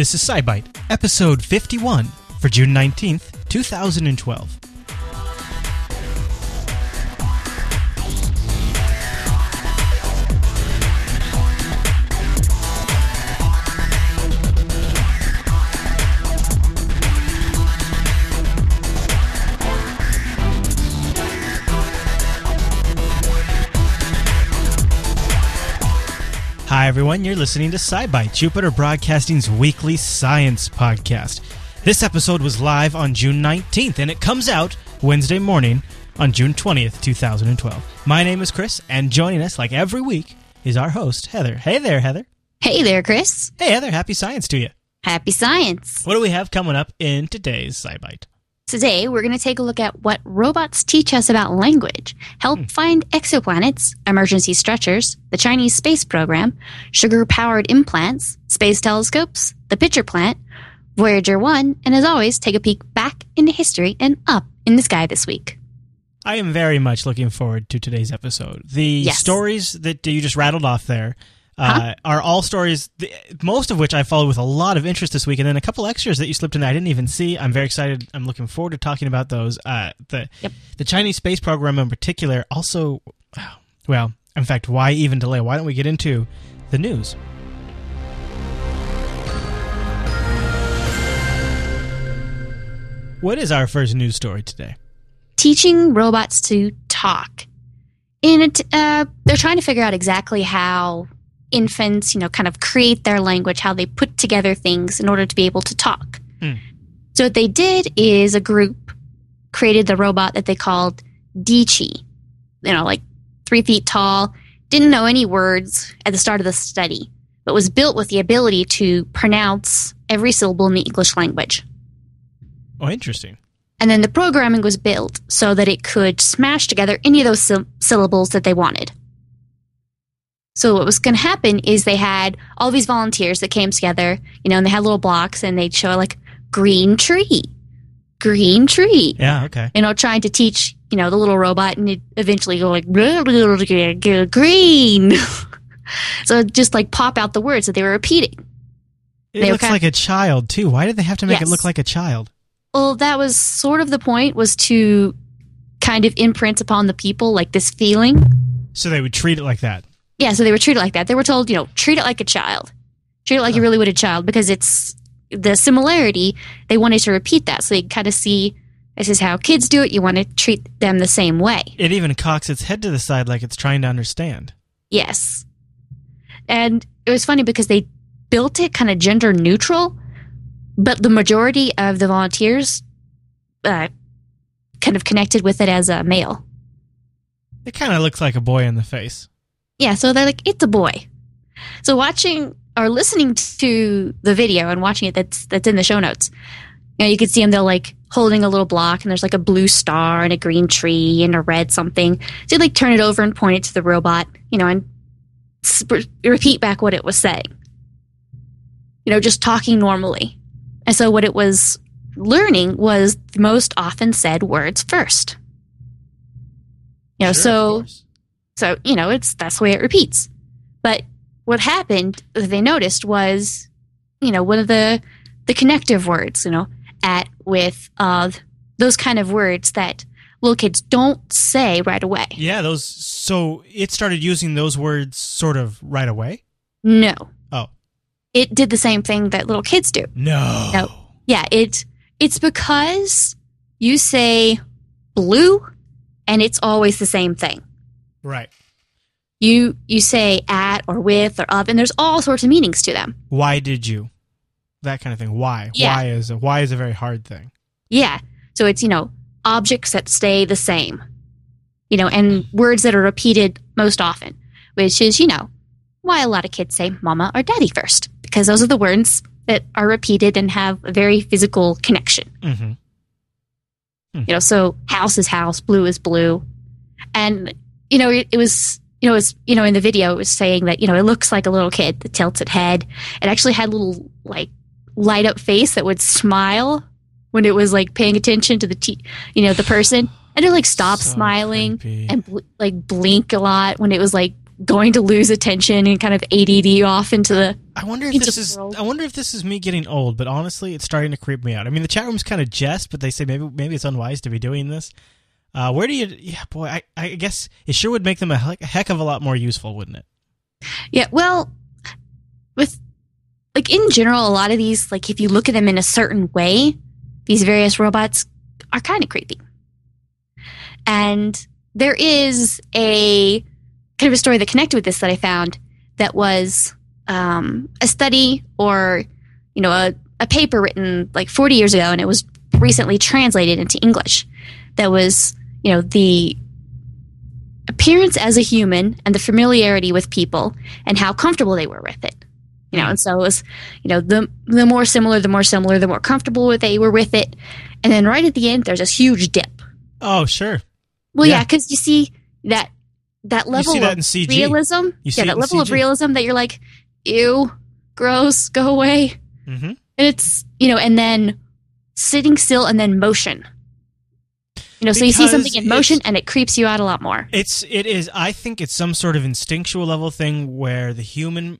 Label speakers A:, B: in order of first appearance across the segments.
A: This is SciByte, episode 51 for June 19th, 2012. Everyone. You're listening to SciByte, Jupiter Broadcasting's weekly science podcast. This episode was live on June 19th, and it comes out Wednesday morning on June 20th, 2012. My name is Chris, and joining us, like every week, is our host, Heather. Hey there, Heather.
B: Hey there, Chris.
A: Hey, Heather. Happy science to you.
B: Happy science.
A: What do we have coming up in today's SciByte?
B: Today, we're going to take a look at what robots teach us about language, help hmm. find exoplanets, emergency stretchers, the Chinese space program, sugar powered implants, space telescopes, the pitcher plant, Voyager 1, and as always, take a peek back into history and up in the sky this week.
A: I am very much looking forward to today's episode. The
B: Yes.
A: stories that you just rattled off there uh,
B: Huh?
A: are all stories, th- most of which I followed with a lot of interest this week, and then a couple extras that you slipped in that I didn't even see. I'm very excited. I'm looking forward to talking about those. Uh, the
B: Yep.
A: the Chinese space program in particular. Also, well, in fact, why even delay? Why don't we get into the news? What is our first news story today?
B: Teaching robots to talk. And it, uh, they're trying to figure out exactly how infants, you know, kind of create their language, how they put together things in order to be able to talk.
A: Hmm.
B: So what they did is a group created the robot that they called DeeChee. You know, like three feet tall, didn't know any words at the start of the study, but was built with the ability to pronounce every syllable in the English language.
A: Oh, interesting.
B: And then the programming was built so that it could smash together any of those sy- syllables that they wanted. So what was going to happen is they had all these volunteers that came together, you know, and they had little blocks and they'd show like green tree, green tree,
A: Yeah. Okay.
B: you know, trying to teach, you know, the little robot and it eventually go like green. so just like pop out the words that they were repeating.
A: It
B: They
A: looks like a child too. Why did they have to make it look like a child?
B: Well, that was sort of the point was to kind of imprint upon the people like this feeling.
A: So they would treat it like that.
B: Yeah, so they were treated like that. They were told, you know, treat it like a child. Treat it like you really would a child because it's the similarity. They wanted to repeat that so they kind of see this is how kids do it. You want to treat them the same way.
A: It even cocks its head to the side like it's trying to understand.
B: Yes. And it was funny because they built it kind of gender neutral, but the majority of the volunteers uh, kind of connected with it as a male.
A: It kind of looks like a boy in the face.
B: Yeah, so they're like, it's a boy. So watching or listening to the video and watching it that's that's in the show notes, you know, you can see them. They're like holding a little block, and there's like a blue star and a green tree and a red something. So you like turn it over and point it to the robot, you know, and sp- repeat back what it was saying. You know, just talking normally. And so what it was learning was the most often said words first. You know,
A: Sure,
B: so. So, you know, it's that's the way it repeats. But what happened that they noticed was, you know, one of the the connective words, you know, at with uh those kind of words that little kids don't say right away.
A: Yeah, those. So it started using those words sort of right away.
B: No.
A: Oh.
B: It did the same thing that little kids do.
A: No.
B: No. Yeah, it it's because you say blue and it's always the same thing.
A: Right.
B: You you say at or with or of and there's all sorts of meanings to them.
A: Why did you? That kind of thing. Why?
B: Yeah.
A: Why is a why is a very hard thing.
B: Yeah. So it's, you know, objects that stay the same, you know, and words that are repeated most often, which is, you know, why a lot of kids say mama or daddy first, because those are the words that are repeated and have a very physical connection.
A: Mm-hmm.
B: You know, so house is house, blue is blue. And, you know, it, it was, you know, it was, you know, in the video, it was saying that, you know, it looks like a little kid, the tilted head. It actually had a little, like, light up face that would smile when it was, like, paying attention to the, te- you know, the person. And it, like, stop
A: So
B: smiling
A: creepy.
B: and, bl- like, blink a lot when it was, like, going to lose attention and kind of ADD off into the.
A: I wonder if this is.
B: world.
A: I wonder if this is me getting old. But honestly, it's starting to creep me out. I mean, the chat room's kind of jest, but they say maybe maybe it's unwise to be doing this. Uh, where do you? Yeah, boy, I, I guess it sure would make them a heck, of a lot more useful, wouldn't it?
B: Yeah, well, with like in general, a lot of these, like if you look at them in a certain way, these various robots are kind of creepy. And there is a kind of a story that connected with this that I found that was um, a study or you know a, a paper written like 40 years ago, and it was recently translated into English. That was you know the appearance as a human and the familiarity with people and how comfortable they were with it. You know, and so it was, you know, the the more similar, the more similar, the more comfortable they were with it. And then right at the end, there's this huge dip.
A: Oh, sure.
B: Well,
A: Yeah.
B: yeah, because you see that that level
A: that
B: of
A: CG.
B: realism.
A: You see
B: yeah, that level of realism that you're like, ew, gross, go away.
A: hmm
B: And it's you know, and then sitting still and then motion. You know, so you see something in motion and it creeps you out a lot more.
A: It's it is. I think it's some sort of instinctual level thing where the human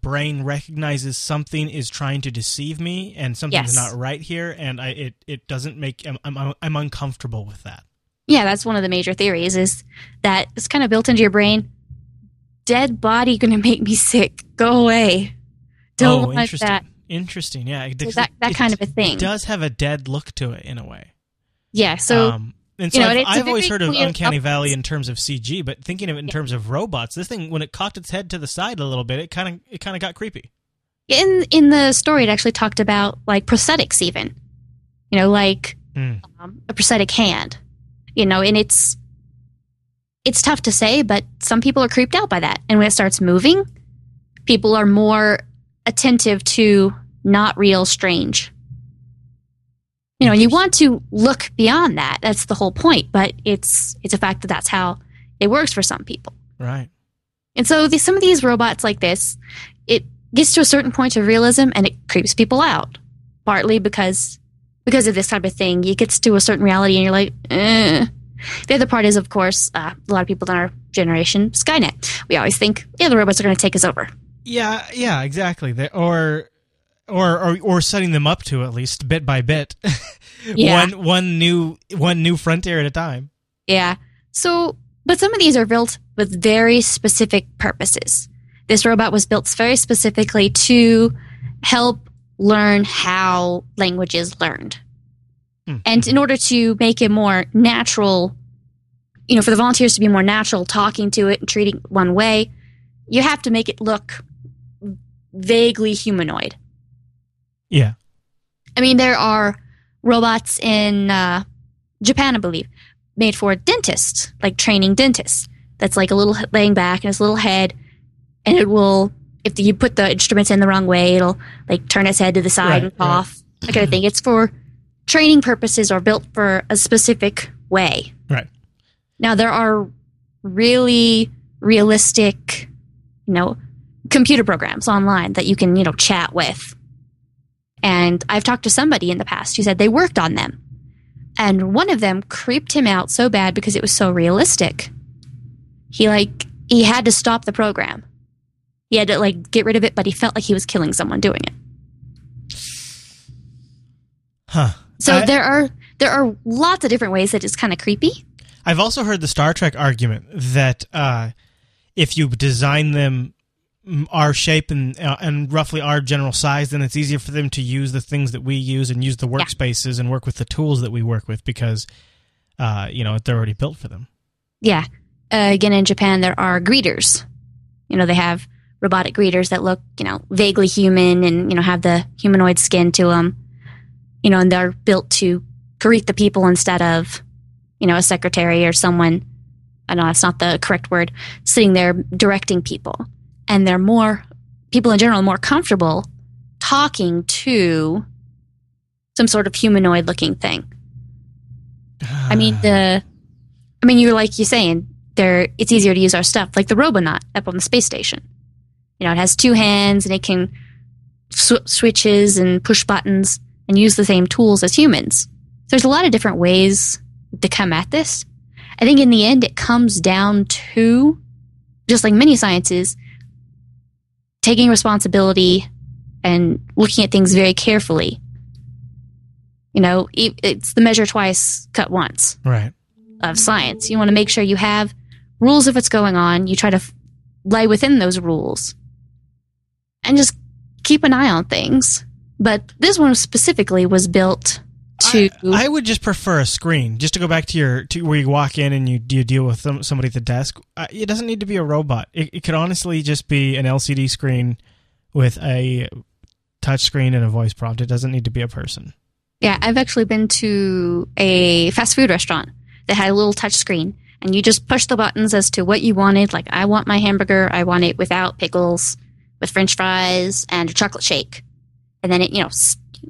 A: brain recognizes something is trying to deceive me and something's
B: Yes.
A: not right here, and I it it doesn't make. I'm I'm, I'm uncomfortable with that.
B: Yeah, that's one of the major theories is that it's kind of built into your brain. Dead body going to make me sick. Go away. Don't
A: oh,
B: want that.
A: Interesting. Yeah, it,
B: So that that kind of a thing.
A: It does have a dead look to it in a way.
B: Yeah. So
A: um, and so
B: you know,
A: I've,
B: and it's a
A: I've always heard of Uncanny
B: up-
A: Valley in terms of CG, but thinking of it in
B: Yeah.
A: terms of robots, this thing when it cocked its head to the side a little bit, it kind of it kind of got creepy.
B: in in the story, it actually talked about like prosthetics, even. You know, like
A: Hmm.
B: um, a prosthetic hand. You know, and it's it's tough to say, but some people are creeped out by that. And when it starts moving, people are more attentive to not real, strange. You know, and you want to look beyond that. That's the whole point. But it's it's a fact that that's how it works for some people.
A: Right.
B: And so the, some of these robots like this, it gets to a certain point of realism and it creeps people out. Partly because because of this type of thing, it gets to a certain reality and you're like, eh. The other part is, of course, uh, a lot of people in our generation, Skynet. We always think, yeah, the robots are going to take us over.
A: Yeah, yeah, exactly. They, or, or, or, or setting them up to at least bit by bit,
B: Yeah.
A: one one new one new frontier at a time.
B: Yeah. So, but some of these are built with very specific purposes. This robot was built very specifically to help learn how language is learned.
A: Hmm.
B: And in order to make it more natural, you know, for the volunteers to be more natural talking to it and treating it one way, you have to make it look vaguely humanoid.
A: Yeah,
B: I mean, there are robots in uh, Japan, I believe, made for dentists, like training dentists. That's like a little laying back and its a little head, and it will, if you put the instruments in the wrong way, it'll like turn its head to the side
A: Right,
B: and cough. That kind of thing. It's for training purposes or built for a specific way.
A: Right.
B: Now there are really realistic, you know, computer programs online that you can, you know, chat with. And I've talked to somebody in the past who said they worked on them. And one of them creeped him out so bad because it was so realistic. He like he had to stop the program. He had to like get rid of it, but he felt like he was killing someone doing it.
A: huh.
B: So
A: I-
B: there are there are lots of different ways that it's kind of creepy.
A: I've also heard the Star Trek argument that uh, if you design them our shape and uh, and roughly our general size, then it's easier for them to use the things that we use and use the workspaces and work with the tools that we work with because uh, you know they're already built for them.
B: Yeah. Uh, again, in Japan, there are greeters. You know, they have robotic greeters that look, you know, vaguely human and, you know, have the humanoid skin to them. You know, and they're built to greet the people instead of, you know, a secretary or someone. I don't know that's not the correct word, sitting there directing people. And they're more, people in general, more comfortable talking to some sort of humanoid looking thing. I mean the I mean you're like you're saying there it's easier to use our stuff like the Robonaut up on the space station. You know, it has two hands and it can sw- switches and push buttons and use the same tools as humans. So there's a lot of different ways to come at this. I think in the end it comes down to just like many sciences, taking responsibility and looking at things very carefully. You know, it- it's the measure twice, cut once
A: Right.
B: of science. You want to make sure you have rules of what's going on. You try to f- lay within those rules and just keep an eye on things. But this one specifically was built to.
A: I, I would just prefer a screen, just to go back to your to where you walk in and you you deal with some, somebody at the desk. It doesn't need to be a robot. It, it could honestly just be an LCD screen with a touch screen and a voice prompt. It doesn't need to be a person.
B: yeah, I've actually been to a fast food restaurant that had a little touch screen, and you just push the buttons as to what you wanted. Like, I want my hamburger, I want it without pickles, with French fries and a chocolate shake, and then it, you know,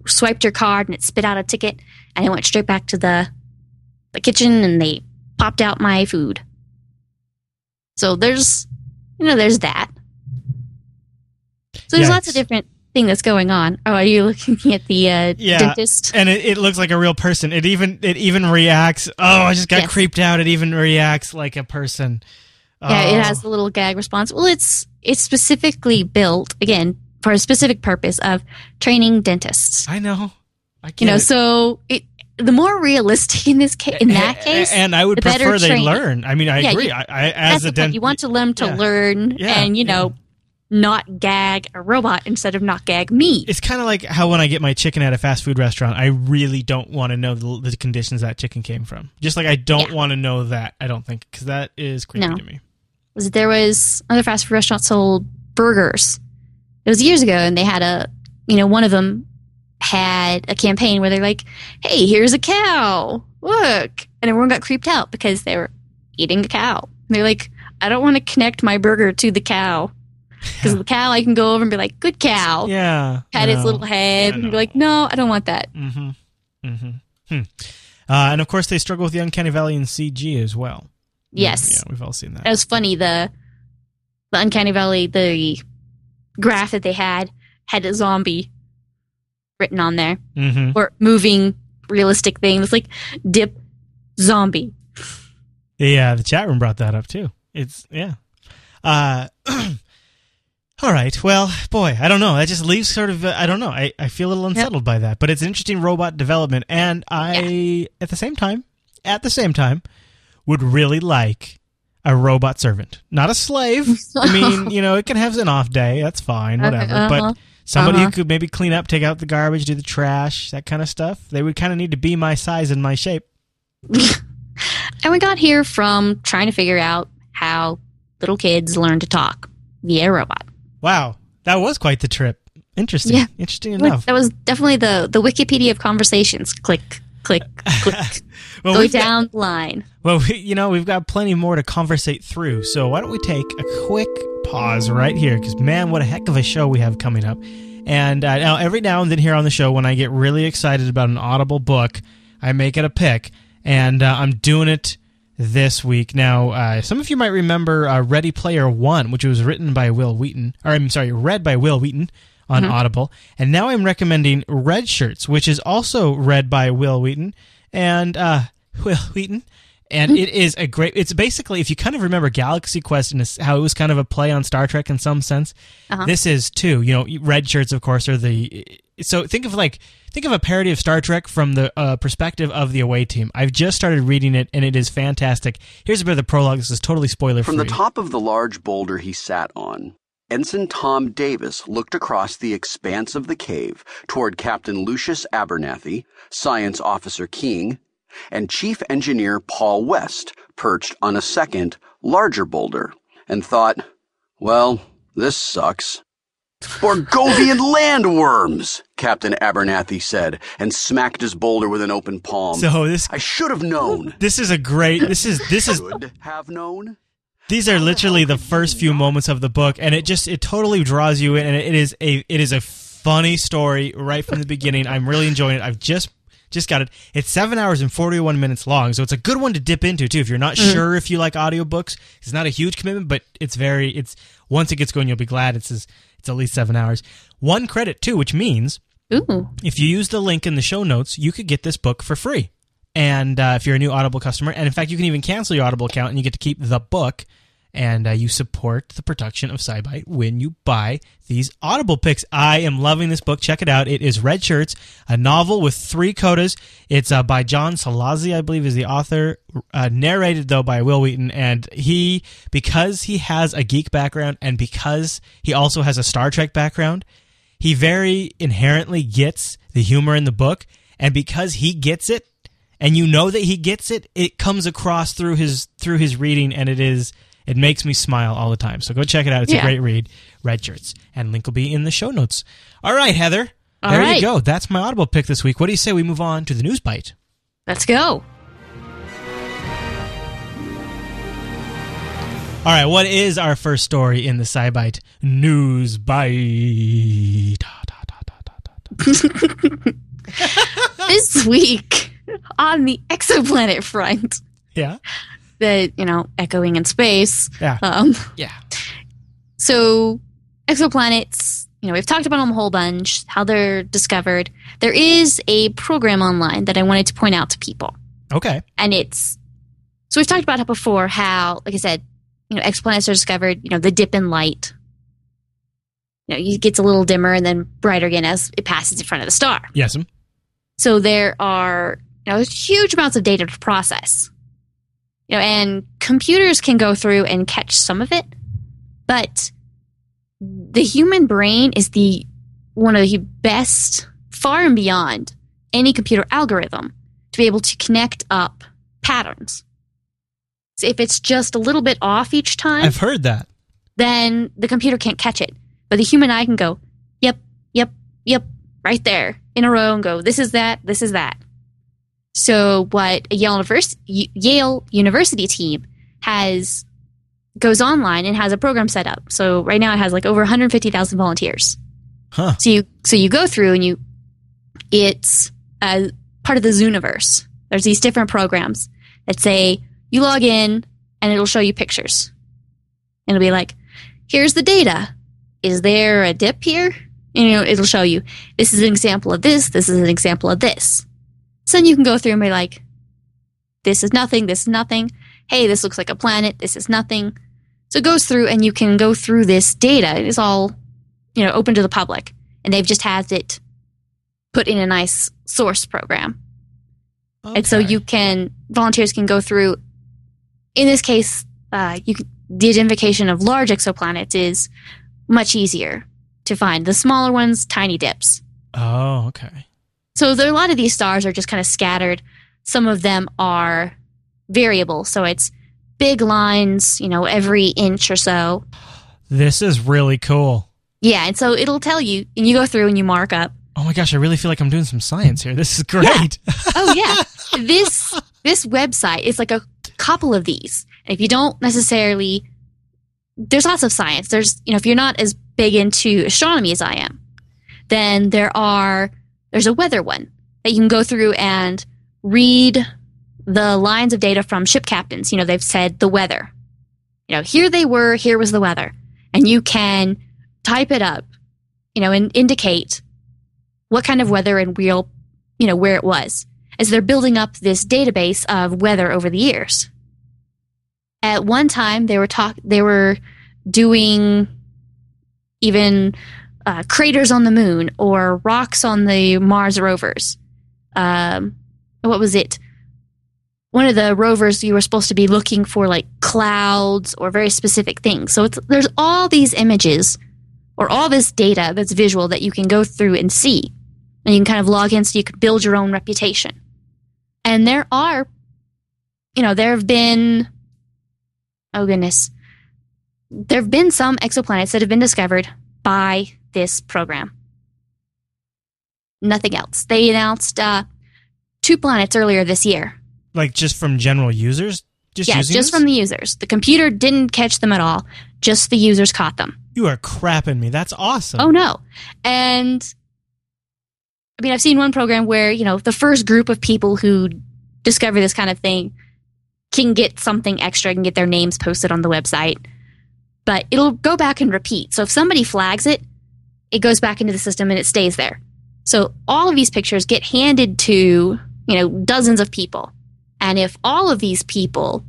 B: swiped your card and it spit out a ticket, and it went straight back to the the kitchen, and they popped out my food. So there's, you know, there's that. So there's lots of different thing that's going on. Oh, are you looking at the uh,
A: Yeah.
B: dentist?
A: And it, it looks like a real person. It even it even reacts. Oh, I just got
B: Yes.
A: creeped out. It even reacts like a person.
B: Yeah,
A: Oh.
B: it has a little gag response. Well, it's it's specifically built again for a specific purpose of training dentists.
A: I know. I
B: You know,
A: it.
B: so it the more realistic in this case, in that case,
A: and I would
B: the
A: prefer they learn. I mean, I
B: Yeah,
A: agree.
B: you-
A: I, I as a
B: the point.
A: dent,
B: You want to them to
A: yeah.
B: learn
A: Yeah,
B: and you know not gag a robot instead of not gag me.
A: it's kind of like how when I get my chicken at a fast food restaurant, I really don't want to know the, the conditions that chicken came from. Just like I don't
B: Yeah.
A: want to know that. I don't think because that is creepy
B: No.
A: to me.
B: was there was another fast food restaurant sold burgers. It was years ago, and they had a, you know, one of them had a campaign where they're like, "Hey, here's a cow, look," and everyone got creeped out because they were eating a cow. And they're like, "I don't want to connect my burger to the cow because the cow I can go over and be like, good cow."
A: Yeah,
B: Had its little head and be like, "No, I don't want that."
A: Mm-hmm. Mm-hmm. Hmm. Uh, and of course, they struggle with the uncanny valley in CG as well.
B: Yes,
A: Yeah, we've all seen that.
B: That was funny. The the Uncanny Valley, the graph that they had had a zombie written on there
A: mm-hmm.
B: or moving realistic thing. Like dip zombie.
A: Yeah, the chat room brought that up too. It's yeah. Uh, all right. Well, boy, I don't know. That just leaves sort of. Uh, I don't know. I, I feel a little unsettled by that. But it's an interesting robot development, and I at the same time, at the same time, would really like a robot servant, not a slave. I mean, you know, it can have an off day. That's fine, whatever.
B: Uh-huh.
A: But somebody
B: Uh-huh.
A: who could maybe clean up, take out the garbage, do the trash, that kind of stuff. They would kind of need to be my size and my shape.
B: And we got here from trying to figure out how little kids learn to talk via robot.
A: Wow, that was quite the trip. Interesting.
B: Yeah.
A: Interesting enough.
B: That was definitely the the Wikipedia of conversations. Click, click, click.
A: Well,
B: Go
A: we've got-
B: down line.
A: Well, we, you know, we've got plenty more to conversate through. So why don't we take a quick pause right here? Because man, what a heck of a show we have coming up. And uh, now, every now and then here on the show, when I get really excited about an Audible book, I make it a pick, and uh, I'm doing it this week. Now, uh, some of you might remember uh, Ready Player One, which was written by Wil Wheaton, or I'm sorry, read by Wil Wheaton on Audible, and now I'm recommending Red Shirts, which is also read by Wil Wheaton and uh, Wil Wheaton. And it is a great. It's basically, if you kind of remember Galaxy Quest and how it was kind of a play on Star Trek in some sense,
B: Uh-huh.
A: this is too. You know, red shirts, of course, are the. So think of like think of a parody of Star Trek from the uh, perspective of the away team. I've just started reading it, and it is fantastic. Here's a bit of the prologue. This is totally spoiler free.
C: From the top of the large boulder he sat on, Ensign Tom Davis looked across the expanse of the cave toward Captain Lucius Abernathy, Science Officer King, and Chief Engineer Paul West, perched on a second, larger boulder, and thought, well, this sucks. Borgovian landworms, Captain Abernathy said, and smacked his boulder with an open palm.
A: So this
C: I should have known.
A: this is a great. This is this is
C: Should have known.
A: these are literally the first few moments of the book and it just it totally draws you in and it is a it is a funny story right from the beginning i'm really enjoying it i've just just got it. It's seven hours and 41 minutes long so it's a good one to dip into too if you're not sure if you like audiobooks. It's not a huge commitment but it's very it's once it gets going you'll be glad it's it's at least seven hours. One credit too which means
B: Ooh,
A: if you use the link in the show notes, you could get this book for free. And uh, if you're a new Audible customer, and in fact, you can even cancel your Audible account and you get to keep the book and uh, you support the production of SciByte when you buy these Audible picks. I am loving this book. Check it out. It is Red Shirts, a novel with three codas. It's uh, by John Scalzi, I believe, is the author. Uh, narrated though by Wil Wheaton, and he because he has a geek background and because he also has a Star Trek background, he very inherently gets the humor in the book, and because he gets it, and you know that he gets it, it comes across through his through his reading, and it is it makes me smile all the time. So go check it out. It's
B: Yeah.
A: a great read. Red shirts, and link will be in the show notes. All right, Heather.
B: All
A: there you go. That's my Audible pick this week. What do you say we move on to the news bite?
B: Let's go.
A: All right, what is our first story in the SciByte news bite?
B: This week on the exoplanet front,
A: Yeah,
B: the you know echoing in space.
A: yeah,
B: Um,
A: yeah.
B: so exoplanets, you know, we've talked about them a whole bunch, how they're discovered. There is a program online that I wanted to point out to people,
A: Okay.
B: and it's so we've talked about it before. How, like I said, you know, exoplanets are discovered. You know, the dip in light. You know, it gets a little dimmer and then brighter again as it passes in front of the star.
A: Yes.
B: So there are you know huge amounts of data to process. You know, and computers can go through and catch some of it, but the human brain is the one of the best, far and beyond any computer algorithm to be able to connect up patterns. So if it's just a little bit off each time,
A: I've heard that.
B: then the computer can't catch it. But the human eye can go, yep, yep, yep, right there in a row and go, this is that, this is that. So what a Yale University, Yale University team has goes online and has a program set up. So right now it has like over 150,000 volunteers.
A: Huh.
B: So you so you go through and you it's uh, part of the Zooniverse. There's these different programs that say you log in and it'll show you pictures. And it'll be like, here's the data. Is there a dip here? And, you know, it'll show you this is an example of this, this is an example of this. So then you can go through and be like, this is nothing, this is nothing. Hey, this looks like a planet, this is nothing. So it goes through and you can go through this data. It is all, you know, open to the public. And they've just had it put in a nice source program. And so you can volunteers can go through. In this case, uh, you can, the identification of large exoplanets is much easier to find. The smaller ones, tiny dips.
A: Oh, okay.
B: So there, a lot of these stars are just kind of scattered. Some of them are variable, so it's big lines, you know, every inch or so.
A: This is really cool.
B: Yeah, and so it'll tell you, and you go through and you mark up.
A: Oh my gosh, I really feel like I'm doing some science here. This is great. Yeah.
B: Oh yeah, this this website is like a couple of these. And if you don't necessarily, there's lots of science. There's you know if you're not as big into astronomy as I am, then there are there's a weather one that you can go through and read the lines of data from ship captains. You know they've said the weather. You know here they were, here was the weather, and you can type it up. You know and indicate what kind of weather and real you know where it was as they're building up this database of weather over the years. At one time, they were talk they were doing even uh, craters on the moon or rocks on the Mars rovers. Um, what was it? One of the rovers you were supposed to be looking for like clouds or very specific things. So there's all these images or all this data that's visual that you can go through and see and you can kind of log in so you can build your own reputation. And there are, you know, there have been, oh goodness, there have been some exoplanets that have been discovered by this program. Nothing else. They announced uh, two planets earlier this year.
A: like just from general users? Just using
B: just
A: this?
B: from the users. The computer didn't catch them at all. Just the users caught them.
A: You are crapping me. That's awesome.
B: Oh no. And I mean, I've seen one program where, you know, the first group of people who discover this kind of thing can get something extra and get their names posted on the website. But it'll go back and repeat. So if somebody flags it, it goes back into the system and it stays there. So all of these pictures get handed to, you know, dozens of people. And if all of these people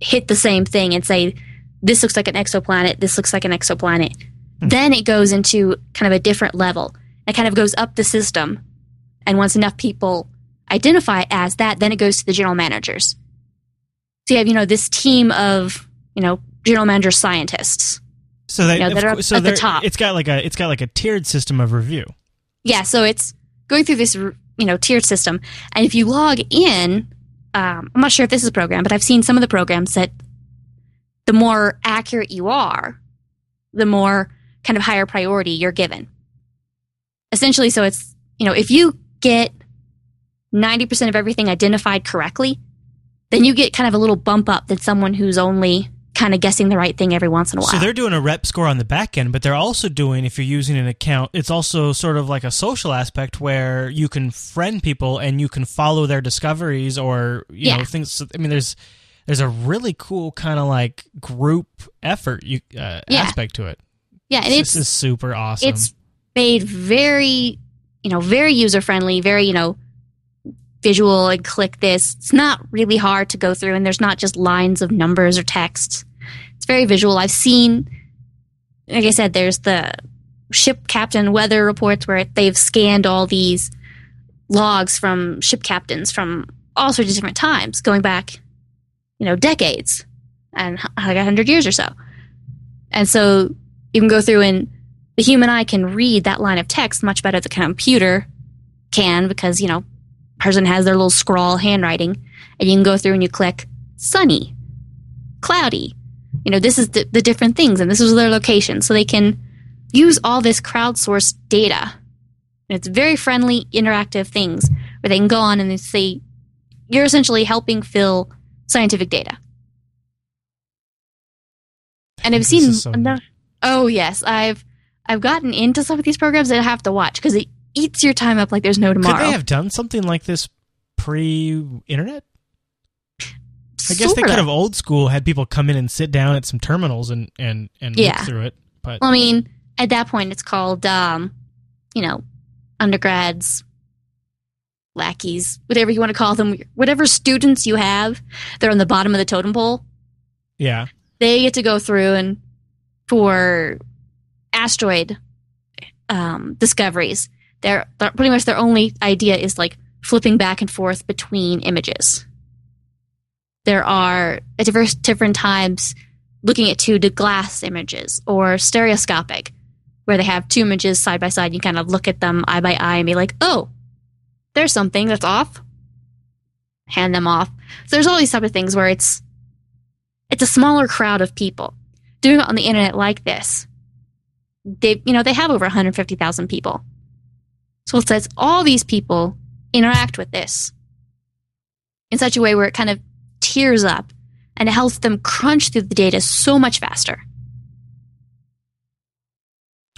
B: hit the same thing and say, this looks like an exoplanet, this looks like an exoplanet. Hmm. Then it goes into kind of a different level. It kind of goes up the system. And once enough people identify as that, then it goes to the general managers. So you have, you know, this team of, you know, general manager scientists.
A: So they,
B: You know, that are
A: so
B: at the top.
A: It's got like a it's got like a tiered system of review.
B: Yeah, so it's going through this, you know, tiered system. And if you log in, um, I'm not sure if this is a program, but I've seen some of the programs that the more accurate you are, the more kind of higher priority you're given. Essentially, so it's, you know, if you get 90% of everything identified correctly, then you get kind of a little bump up than someone who's only kind of guessing the right thing every once in a while.
A: So they're doing a rep score on the back end, but they're also doing if you're using an account, it's also sort of like a social aspect where you can friend people and you can follow their discoveries or you know things. I mean, there's there's a really cool kind of like group effort you uh,
B: Yeah.
A: aspect to it.
B: yeah, and
A: this
B: it's
A: is super awesome.
B: it's made very you know very user friendly very you know visual and click this it's not really hard to go through and there's not just lines of numbers or text it's very visual. I've seen like i said there's the ship captain weather reports where they've scanned all these logs from ship captains from all sorts of different times going back you know decades and like a hundred years or so. And so you can go through and the human eye can read that line of text much better than the computer can because you know person has their little scrawl handwriting and you can go through and you click sunny cloudy you know this is the, the different things and this is their location so they can use all this crowdsourced data and it's very friendly interactive things where they can go on and they say you're essentially helping fill scientific data and i've seen
A: is so
B: enough. Oh yes, I've I've gotten into some of these programs that I have to watch because it eats your time up like there's no tomorrow.
A: Could they have done something like this pre-internet? I guess they
B: Sorta.
A: have old school had people come in and sit down at some terminals and and and
B: Yeah.
A: look through it. But
B: Well, I mean, at that point, it's called, um, you know, undergrads, lackeys, whatever you want to call them. Whatever students you have, they're on the bottom of the totem pole.
A: yeah,
B: They get to go through and for asteroid um, discoveries, they're, they're pretty much their only idea is like flipping back and forth between images. There are at diverse different times looking at two glass images or stereoscopic, where they have two images side by side. You kind of look at them eye by eye and be like, "Oh, there's something that's off." Hand them off. So there's all these type of things where it's it's a smaller crowd of people doing it on the internet like this. They, you know, they have over 150,000 people. So it says all these people interact with this in such a way where it kind of tears up and it helps them crunch through the data so much faster.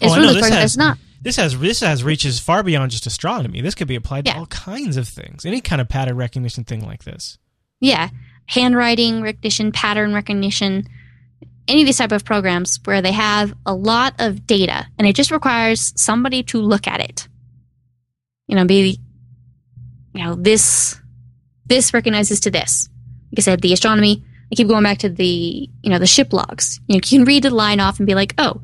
A: Oh,
B: It's
A: I
B: one
A: know
B: of those
A: this
B: programs
A: has-
B: that's not.
A: this has this has reaches far beyond just astronomy. This could be applied to all kinds of things. Any kind of pattern recognition thing like this.
B: Yeah, handwriting recognition, pattern recognition, any of these type of programs where they have a lot of data and it just requires somebody to look at it. You know, be you know this this recognizes to this. Like I said, the astronomy. I keep going back to the you know the ship logs. You, know, you can read the line off and be like, oh,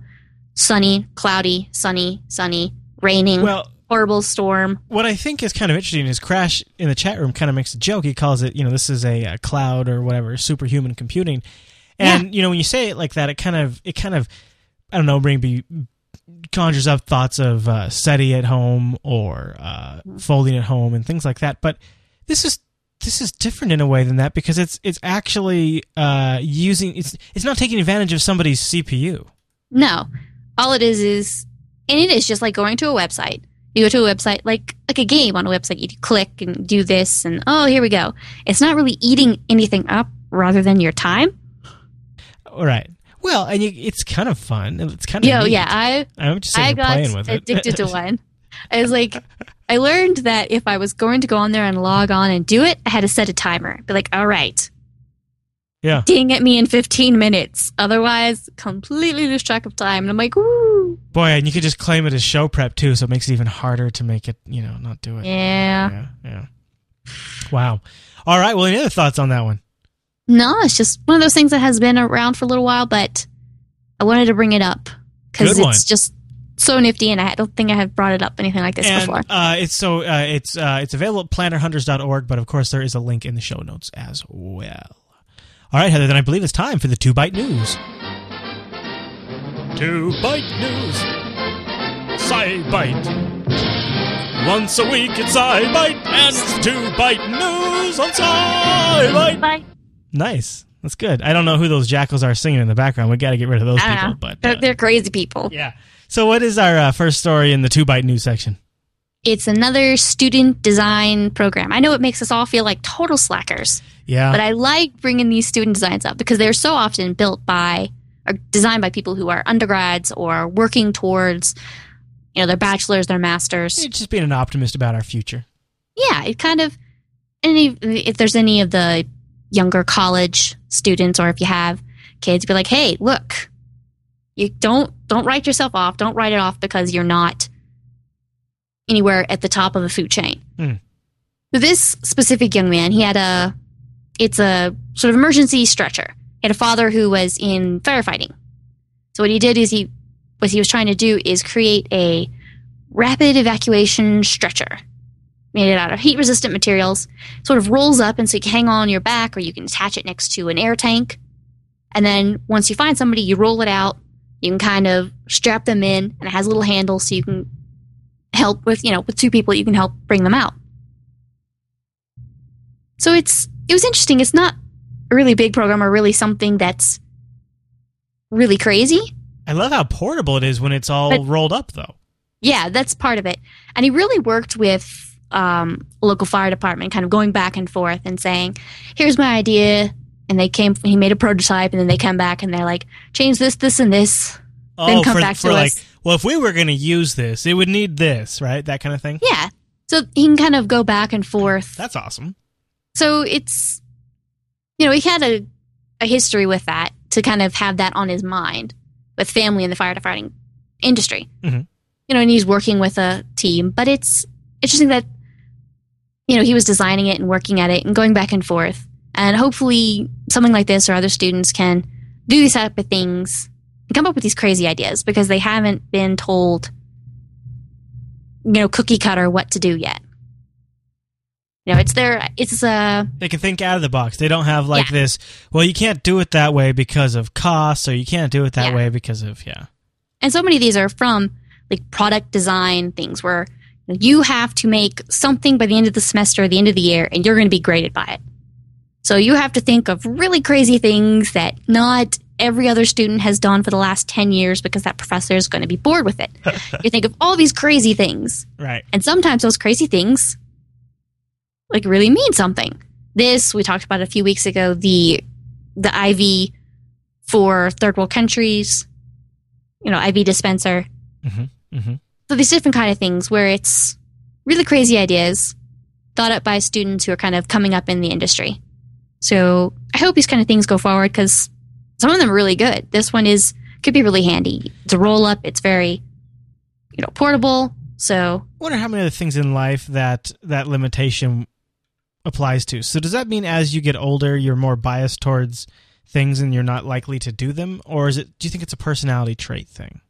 B: sunny, cloudy, sunny, sunny, raining,
A: Well,
B: horrible storm.
A: what I think is kind of interesting is Crash in the chat room kind of makes a joke. He calls it, you know, this is a, uh cloud or whatever, superhuman computing. And you know, when you say it like that, it kind of, it kind of, I don't know, maybe conjures up thoughts of uh, SETI at home or uh, folding at home and things like that. But this is this is different in a way than that because it's it's actually uh, using it's it's not taking advantage of somebody's CPU.
B: No. All it is is and it is just like going to a website. You go to a website like like a game on a website, you click and do this and oh here we go. It's not really eating anything up rather than your time.
A: All right. Well, and you, it's kind of fun. It's kind of
B: Yo,
A: neat.
B: yeah, I
A: I'm just
B: I got
A: playing with it.
B: addicted to one. I was like I learned that if I was going to go on there and log on and do it, I had to set a timer. Be like, all right,
A: yeah.
B: ding at me in 15 minutes. Otherwise, completely lose track of time. And I'm like, woo.
A: Boy, and you could just claim it as show prep too, so it makes it even harder to make it, you know, not do it.
B: Yeah.
A: Yeah. yeah. Wow. All right. Well, any other thoughts on that one?
B: No, it's just one of those things that has been around for a little while, but I wanted to bring it up because it's just so nifty, and I don't think I have brought it up anything like this
A: and
B: before.
A: uh, it's so uh, it's uh, it's available at planethunters.org, but of course there is a link in the show notes as well. All right, Heather. Then I believe it's time for the two bite news. Two bite news. Side bite. Once a week it's side bite, and it's two bite news on side bite.
B: Bye.
A: Nice. That's good. I don't know who those jackals are singing in the background. We got to get rid of those
B: I
A: people.
B: know.
A: But
B: they're,
A: uh,
B: they're crazy people.
A: yeah. So what is our uh, first story in the two bite news section?
B: It's another student design program. I know it makes us all feel like total slackers,
A: Yeah.
B: but I like bringing these student designs up because they're so often built by or designed by people who are undergrads or working towards, you know, their bachelors, their masters.
A: It's just being an optimist about our future.
B: yeah, it kind of. Any if there's any of the younger college students, or if you have kids, be like, hey, look, you don't don't write yourself off. Don't write it off because you're not anywhere at the top of the food chain.
A: Hmm.
B: This specific young man, he had a it's a sort of emergency stretcher. He had a father who was in firefighting. So what he did is he what he was trying to do is create a rapid evacuation stretcher made it out of heat resistant materials, sort of rolls up and so you can hang on your back or you can attach it next to an air tank. And then once you find somebody, you roll it out. You can kind of strap them in and it has a little handle so you can help with, you know, with two people, you can help bring them out. So it's, it was interesting. It's not a really big program or really something that's really crazy.
A: I love how portable it is when it's all
B: But-
A: rolled up, though.
B: Yeah, that's part of it. And he really worked with um, local fire department, kind of going back and forth and saying, "Here's my idea." And they came. He made a prototype, and then they come back and they're like, "Change this, this, and this." Then
A: Oh,
B: come
A: for,
B: back
A: for
B: to
A: like,
B: us.
A: well, if we were going to use this, it would need this, right? That kind of thing.
B: Yeah. So he can kind of go back and forth.
A: That's awesome.
B: So it's, you know, he had a, a history with that to kind of have that on his mind with family in the fire firefighting industry.
A: Mhm.
B: You know, and he's working with a team, but it's interesting that, you know, he was designing it and working at it and going back and forth. And hopefully something like this or other students can do these type of things and come up with these crazy ideas because they haven't been told, you know, cookie cutter what to do yet. You know, it's their, it's uh
A: They can think out of the box. They don't have like
B: Yeah.
A: this. Well, you can't do it that way because of costs, or you can't do it that
B: Yeah.
A: way because of yeah.
B: And so many of these are from like product design things where you have to make something by the end of the semester or the end of the year and you're going to be graded by it. So you have to think of really crazy things that not every other student has done for the last 10 years because that professor is going to be bored with it. you think of all these crazy things
A: Right.
B: and sometimes those crazy things like really mean something. This we talked about a few weeks ago the the IV for third world countries, you know, IV dispenser.
A: hmm
B: So these different kind of things where it's really crazy ideas thought up by students who are kind of coming up in the industry. So I hope these kind of things go forward because some of them are really good. This one is could be really handy. It's a roll up. It's very, you know, portable. So
A: I wonder how many other things in life that that limitation applies to. So does that mean as you get older, you're more biased towards things and you're not likely to do them, or is it? Do you think it's a personality trait thing?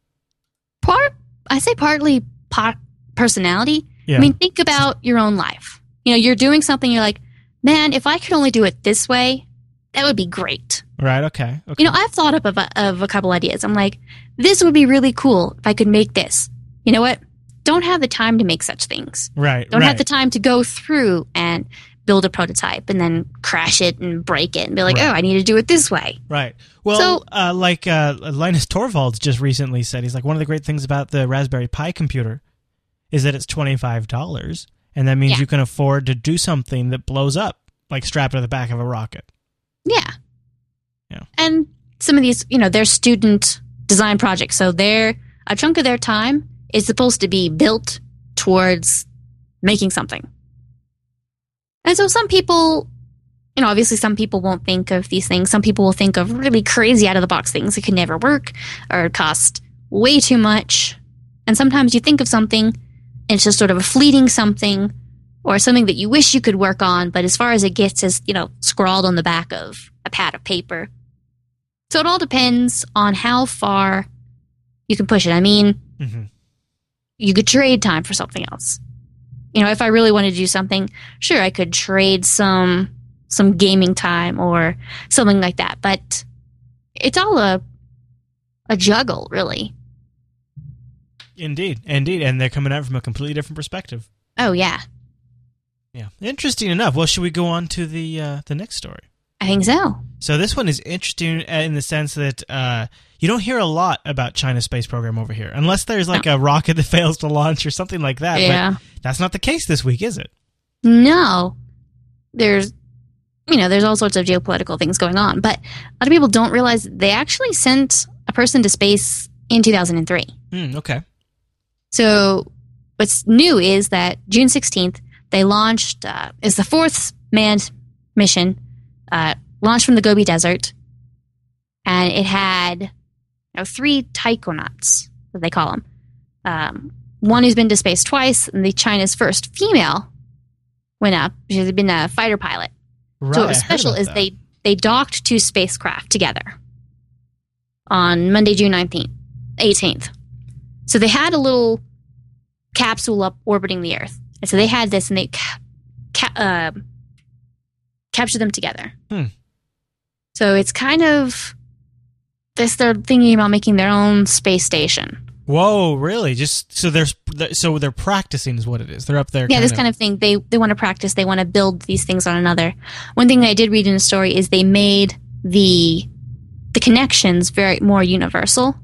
B: part I say partly po- personality.
A: Yeah.
B: I mean, think about your own life. You know, you're doing something. You're like, man, if I could only do it this way, that would be great.
A: right. Okay. Okay.
B: You know, I've thought up of a, of a couple ideas. I'm like, this would be really cool if I could make this. You know what? Don't have the time to make such things.
A: right.
B: Don't
A: right.
B: have the time to go through and build a prototype and then crash it and break it and be like,
A: Right.
B: oh, I need to do it this way.
A: Right. Well,
B: So-
A: uh, like uh, Linus Torvalds just recently said, he's like one of the great things about the Raspberry Pi computer is that it's twenty five dollars, and that means
B: Yeah.
A: you can afford to do something that blows up, like strapped to the back of a rocket.
B: Yeah.
A: Yeah.
B: And some of these, you know, they're student design projects. So they're a chunk of their time is supposed to be built towards making something. And so some people, you know, obviously some people won't think of these things. Some people will think of really crazy out of the box things that could never work or cost way too much. And sometimes you think of something it's just sort of a fleeting something or something that you wish you could work on, but as far as it gets is, you know, scrawled on the back of a pad of paper. So it all depends on how far you can push it. I mean,
A: hmm
B: you could trade time for something else. You know, if I really wanted to do something, sure, I could trade some some gaming time or something like that. But it's all a a juggle, really.
A: Indeed, indeed, and they're coming it from a completely different perspective.
B: Oh yeah,
A: Yeah, interesting enough. Well, should we go on to the uh, the next story?
B: I think so.
A: So this one is interesting in the sense that uh, you don't hear a lot about China's space program over here, unless there's like a rocket that fails to launch or something like that.
B: yeah.
A: But that's not the case this week, is it?
B: No, there's you know there's all sorts of geopolitical things going on, but a lot of people don't realize they actually sent a person to space in 2003.
A: Hmm, okay.
B: So what's new is that June 16th they launched uh, is the fourth manned mission uh, launched from the Gobi Desert, and it had you know, three taikonauts, as they call them. Um, one who's been to space twice, and the China's first female went up. She had been a fighter pilot.
A: Right.
B: so what was special is
A: that.
B: they they docked two spacecraft together on Monday, June nineteenth, eighteenth. So they had a little capsule up orbiting the Earth, and so they had this, and they ca- ca- uh, captured them together.
A: Hmm.
B: So it's kind of this. They're thinking about making their own space station.
A: Whoa, really? Just so there's so they're practicing is what it is. They're up there.
B: yeah, this kind of thing. They they want to practice. They want to build these things on another. One thing I did read in the story is they made the the connections very more universal.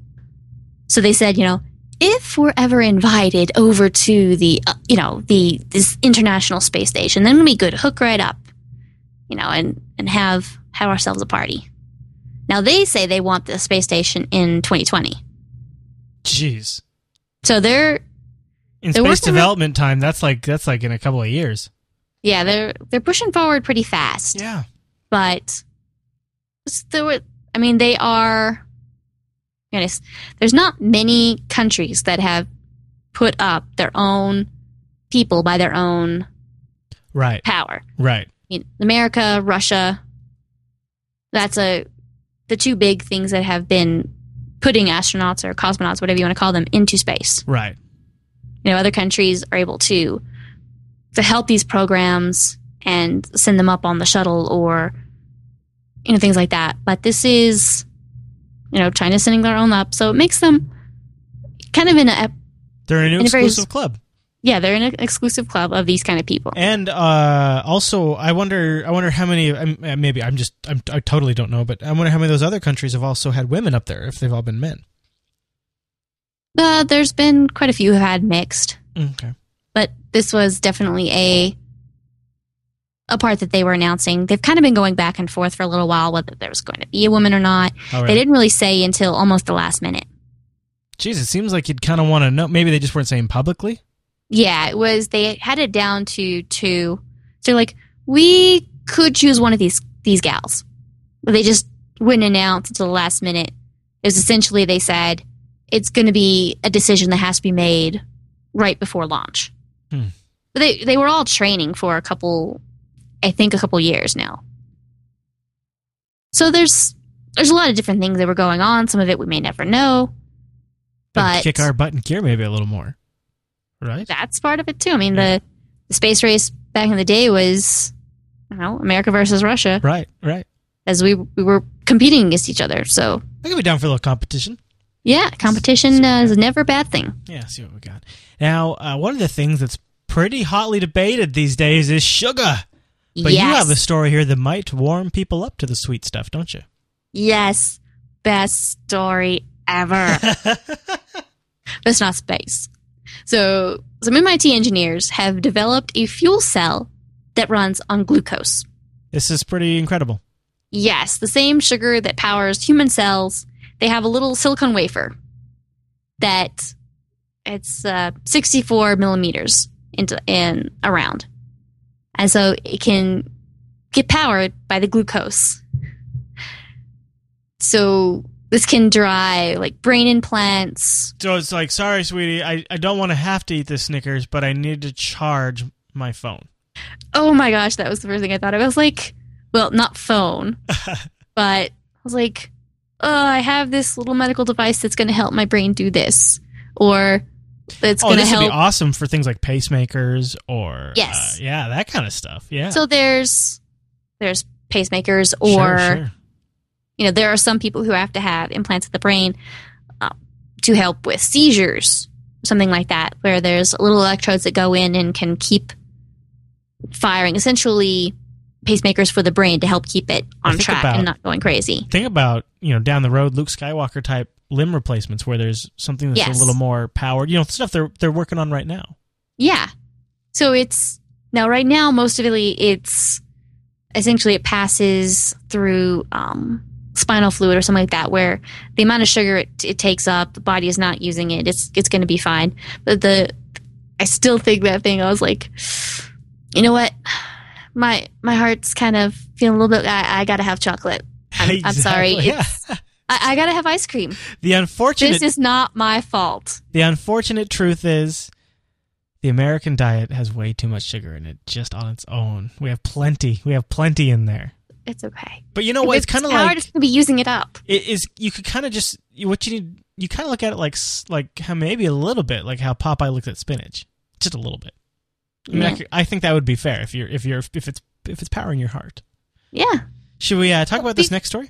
B: So they said, you know, if we're ever invited over to the uh, you know the this international space station, then we could hook right up, you know, and and have have ourselves a party. Now they say they want the space station in 2020.
A: Jeez.
B: So they're
A: In
B: They're
A: space
B: with-
A: development time, that's like that's like in a couple of years.
B: yeah they're they're pushing forward pretty fast.
A: Yeah.
B: but there were, I mean, they are. There's not many countries that have put up their own people by their own
A: Right.
B: power.
A: Right.
B: I mean, America, Russia. That's a the two big things that have been putting astronauts or cosmonauts, whatever you want to call them, into space.
A: Right.
B: You know, other countries are able to to help these programs and send them up on the shuttle or you know things like that. But this is you know China sending their own up, so it makes them kind of in a
A: They're in a
B: In a very-
A: exclusive club.
B: yeah they're in an exclusive club of these kind of people.
A: And uh, also, I wonder, I wonder how many. uh, Maybe I'm just, I'm, I totally don't know, but I wonder how many of those other countries have also had women up there if they've all been men.
B: Uh, there's been quite a few who had mixed,
A: Okay.
B: but this was definitely a a part that they were announcing. They've kind of been going back and forth for a little while whether there was going to be a woman or not.
A: Right.
B: They didn't really say until almost the last minute.
A: Jeez, it seems like you'd kind of want to know. Maybe they just weren't saying publicly.
B: Yeah, it was. They had it down to two. So like, we could choose one of these these gals. But they just wouldn't announce until the last minute. It was essentially they said it's going to be a decision that has to be made right before launch.
A: Hmm.
B: But they they were all training for a couple, I think a couple years now. So there's there's a lot of different things that were going on. Some of it we may never know, but
A: kick our butt in gear maybe a little more. Right.
B: that's part of it too. I mean, the, the space race back in the day was, you know, America versus Russia,
A: Right. Right.
B: as we we were competing against each other. So
A: I could be down for a little competition.
B: yeah, competition uh, is never a bad thing.
A: Yeah. See what we got. Now, uh, one of the things that's pretty hotly debated these days is sugar. But
B: yes,
A: you have a story here that might warm people up to the sweet stuff, don't you?
B: yes, best story ever. but it's not space. So some MIT engineers have developed a fuel cell that runs on glucose.
A: This is pretty incredible.
B: Yes, the same sugar that powers human cells. They have a little silicon wafer that it's uh, 64 millimeters into in around, and so it can get powered by the glucose. So this can drive like brain implants.
A: So it's like, sorry, sweetie, I, I don't want to have to eat the Snickers, but I need to charge my phone.
B: Oh my gosh, that was the first thing I thought of. I was like, well, not phone, but I was like, oh, I have this little medical device that's going to help my brain do this, or that's
A: oh,
B: going to
A: this would be awesome for things like pacemakers or
B: Yes.
A: uh, yeah, that kind of stuff. Yeah,
B: So there's there's pacemakers, or
A: sure.
B: you know, there are some people who have to have implants in the brain uh, to help with seizures, something like that, where there's little electrodes that go in and can keep firing, essentially pacemakers for the brain to help keep it on track
A: about-
B: and not going crazy.
A: think about you know down the road Luke Skywalker type limb replacements where there's something that's
B: Yes.
A: a little more powered. You know, stuff they're they're working on right now.
B: Yeah. So it's now right now most of it it's essentially it passes through um, spinal fluid or something like that where the amount of sugar it, it takes up the body is not using it it's it's going to be fine but the I still think that thing I was like you know what my my heart's kind of feeling a little bit I, I got to have chocolate I'm, I'm sorry
A: yeah.
B: It's- I, I got to have ice cream
A: The unfortunate
B: this is not my fault
A: the unfortunate truth is the American diet has way too much sugar in it just on its own. We have plenty. We have plenty in there.
B: it's okay
A: But you know what? It's kind of like
B: going to be using it up
A: it is. You could kind of just what you need. You kind of look at it like like how maybe a little bit like how Popeye looked at spinach, just a little bit. I mean, I, could- I think that would be fair if you're if you're if it's if it's powering your heart.
B: yeah
A: Should we uh, talk about this next story?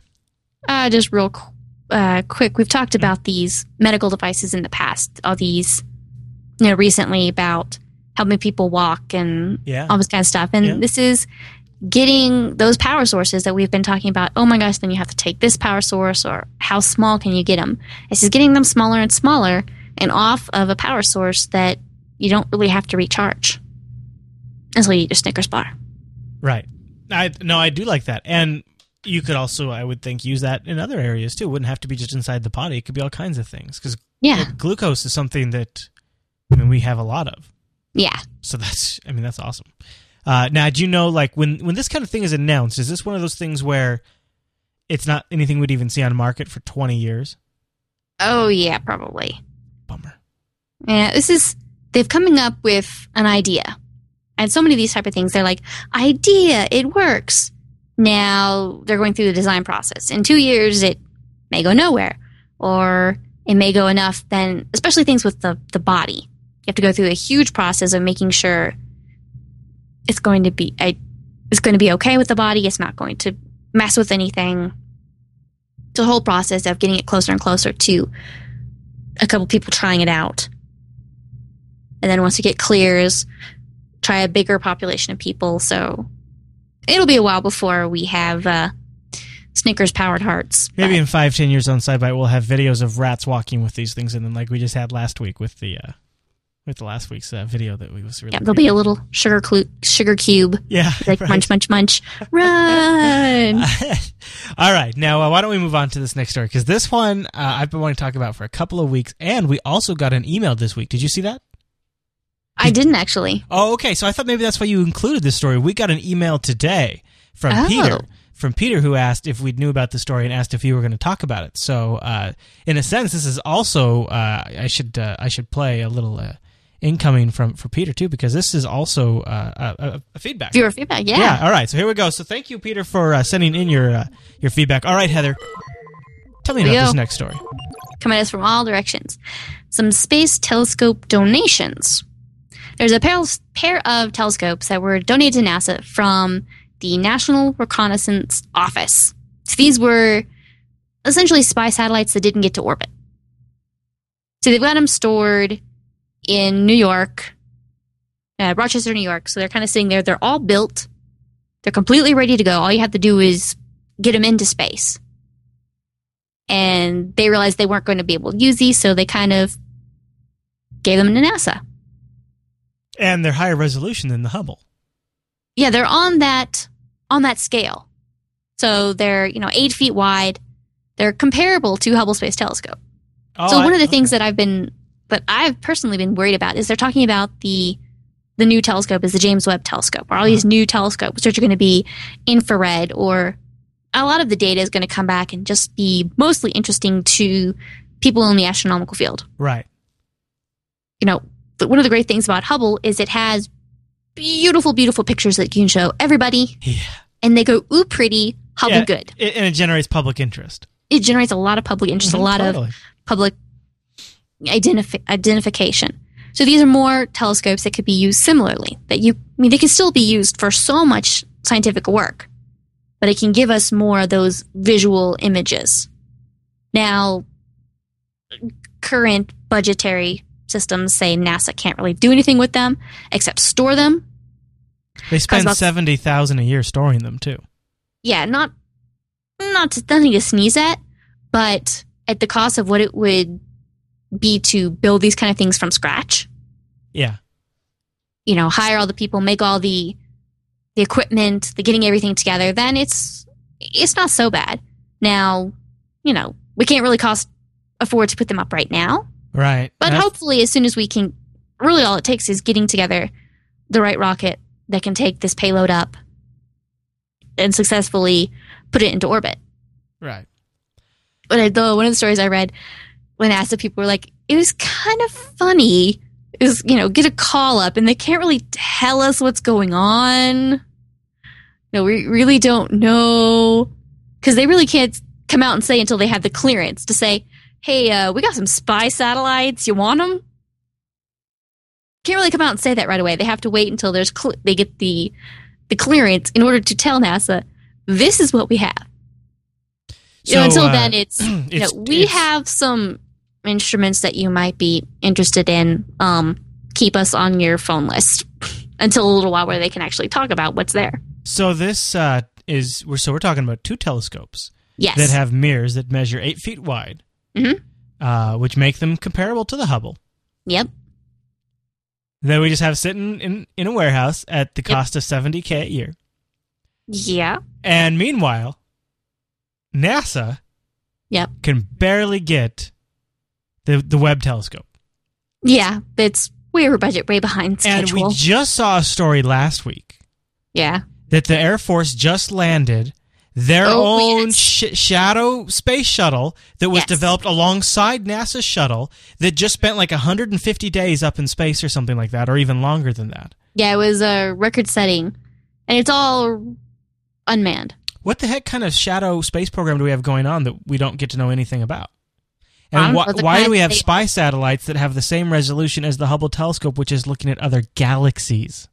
B: Uh, just real qu- uh, quick, we've talked about these medical devices in the past. All these, you know, recently about helping people walk and
A: Yeah.
B: all this kind of stuff. And
A: Yeah.
B: this is getting those power sources that we've been talking about. Oh my gosh, then you have to take this power source, or how small can you get them? This is getting them smaller and smaller and off of a power source that you don't really have to recharge until you eat a Snickers bar.
A: Right. I no, I do like that, and you could also, I would think, use that in other areas too. It wouldn't have to be just inside the body. It could be all kinds of things because
B: Yeah,
A: glucose is something that I mean we have a lot of.
B: yeah.
A: So that's, I mean, that's awesome. Uh, now, do you know, like, when when this kind of thing is announced, is this one of those things where it's not anything we'd even see on market for twenty years?
B: Oh yeah, probably.
A: Bummer.
B: Yeah, this is they've coming up with an idea. And so many of these type of things, they're like, idea, it works. Now they're going through the design process. In two years it may go nowhere. Or it may go enough then especially things with the, the body. You have to go through a huge process of making sure it's going to be I, it's going to be okay with the body, it's not going to mess with anything. It's a whole process of getting it closer and closer to a couple people trying it out. And then once it get clears, try a bigger population of people. So it'll be a while before we have uh, Snickers powered hearts.
A: Maybe
B: But
A: in five, ten years on SciByte, we'll have videos of rats walking with these things in them, like we just had last week with the uh, with the last week's uh, video that we was really.
B: yeah, there'll be a little sugar clu- sugar cube.
A: yeah,
B: Like
A: right.
B: munch, munch, munch, run.
A: All right, now uh, why don't we move on to this next story? Because this one uh, I've been wanting to talk about for a couple of weeks, and we also got an email this week. Did you see that?
B: I didn't actually.
A: Oh, okay. So I thought maybe that's why you included this story. We got an email today from
B: Oh.
A: Peter, from Peter, who asked if we knew about the story and asked if you were going to talk about it. So, uh, in a sense, this is also uh, I should uh, I should play a little uh, incoming from for Peter too because this is also uh, a, a, feedback.
B: Viewer feedback. Yeah. Yeah.
A: All right. So here we go. So thank you, Peter, for uh, sending in your uh, your feedback. All right, Heather. Tell me about this next story.
B: coming at us from all directions. Some space telescope donations. There's a pair, pair of telescopes that were donated to NASA from the National Reconnaissance Office. So these were essentially spy satellites that didn't get to orbit. So they've got them stored in New York, uh, Rochester, New York. So they're kind of sitting there. They're all built. They're completely ready to go. All you have to do is get them into space and they realized they weren't going to be able to use these, so they kind of gave them to NASA.
A: And they're higher resolution than the Hubble.
B: Yeah, they're on that on that scale. So they're you know eight feet wide. They're comparable to Hubble Space Telescope.
A: Oh,
B: so
A: I-
B: one of the things
A: okay.
B: that I've been that I've personally been worried about is they're talking about the the new telescope is the James Webb Telescope, or all these uh-huh. new telescopes which are going to be infrared, or a lot of the data is going to come back and just be mostly interesting to people in the astronomical field.
A: right.
B: you know, but one of the great things about Hubble is it has beautiful, beautiful pictures that you can show everybody,
A: Yeah.
B: and they go, ooh, pretty, Hubble
A: Yeah,
B: good.
A: it- and it generates public interest.
B: It generates a lot of public interest, a
A: Mhm,
B: lot of public identifi- identification. So these are more telescopes that could be used similarly. That you, I mean, they can still be used for so much scientific work, but it can give us more of those visual images. Now, current budgetary systems say NASA can't really do anything with them except store them.
A: They spend seventy thousand a year storing them too.
B: Yeah, not not to, nothing to sneeze at, but at the cost of what it would be to build these kind of things from scratch.
A: Yeah.
B: you know, hire all the people, make all the the equipment, the getting everything together, then it's it's not so bad. Now, you know, we can't really cost afford to put them up right now,
A: Right.
B: but
A: I-
B: hopefully as soon as we can really all it takes is getting together the right rocket that can take this payload up and successfully put it into orbit.
A: right.
B: But I, though one of the stories I read when NASA people were like, it was kind of funny. Is you know get a call up and they can't really tell us what's going on. No, we really don't know because they really can't come out and say until they have the clearance to say, "Hey, uh, we got some spy satellites. You want them?" Can't really come out and say that right away. They have to wait until there's cl- they get the the clearance in order to tell NASA this is what we have. You know,
A: So,
B: until
A: uh,
B: then, it's, you know,
A: it's-
B: we
A: it's-
B: have some instruments that you might be interested in. Um, keep us on your phone list until a little while where they can actually talk about what's there.
A: So this uh, is we're so we're talking about two telescopes
B: Yes.
A: that have mirrors that measure eight feet wide,
B: Mhm.
A: uh, which make them comparable to the Hubble.
B: yep.
A: Then we just have sitting in in a warehouse at the
B: Yep.
A: cost of seventy k a year.
B: Yeah.
A: And meanwhile, NASA
B: Yep.
A: can barely get the the Webb telescope.
B: Yeah. It's way over budget, way behind schedule.
A: And we just saw a story last week
B: yeah.
A: that the Air Force just landed their
B: Oh,
A: own
B: yes.
A: sh- shadow space shuttle that was
B: Yes.
A: developed alongside NASA's shuttle that just spent like 150 days up in space or something like that, or even longer than that.
B: Yeah. It was a record setting, and it's all unmanned.
A: What the heck kind of shadow space program do we have going on that we don't get to know anything about? And
B: um,
A: wh- why do we have spy satellites that have the same resolution as the Hubble telescope, which is looking at other galaxies?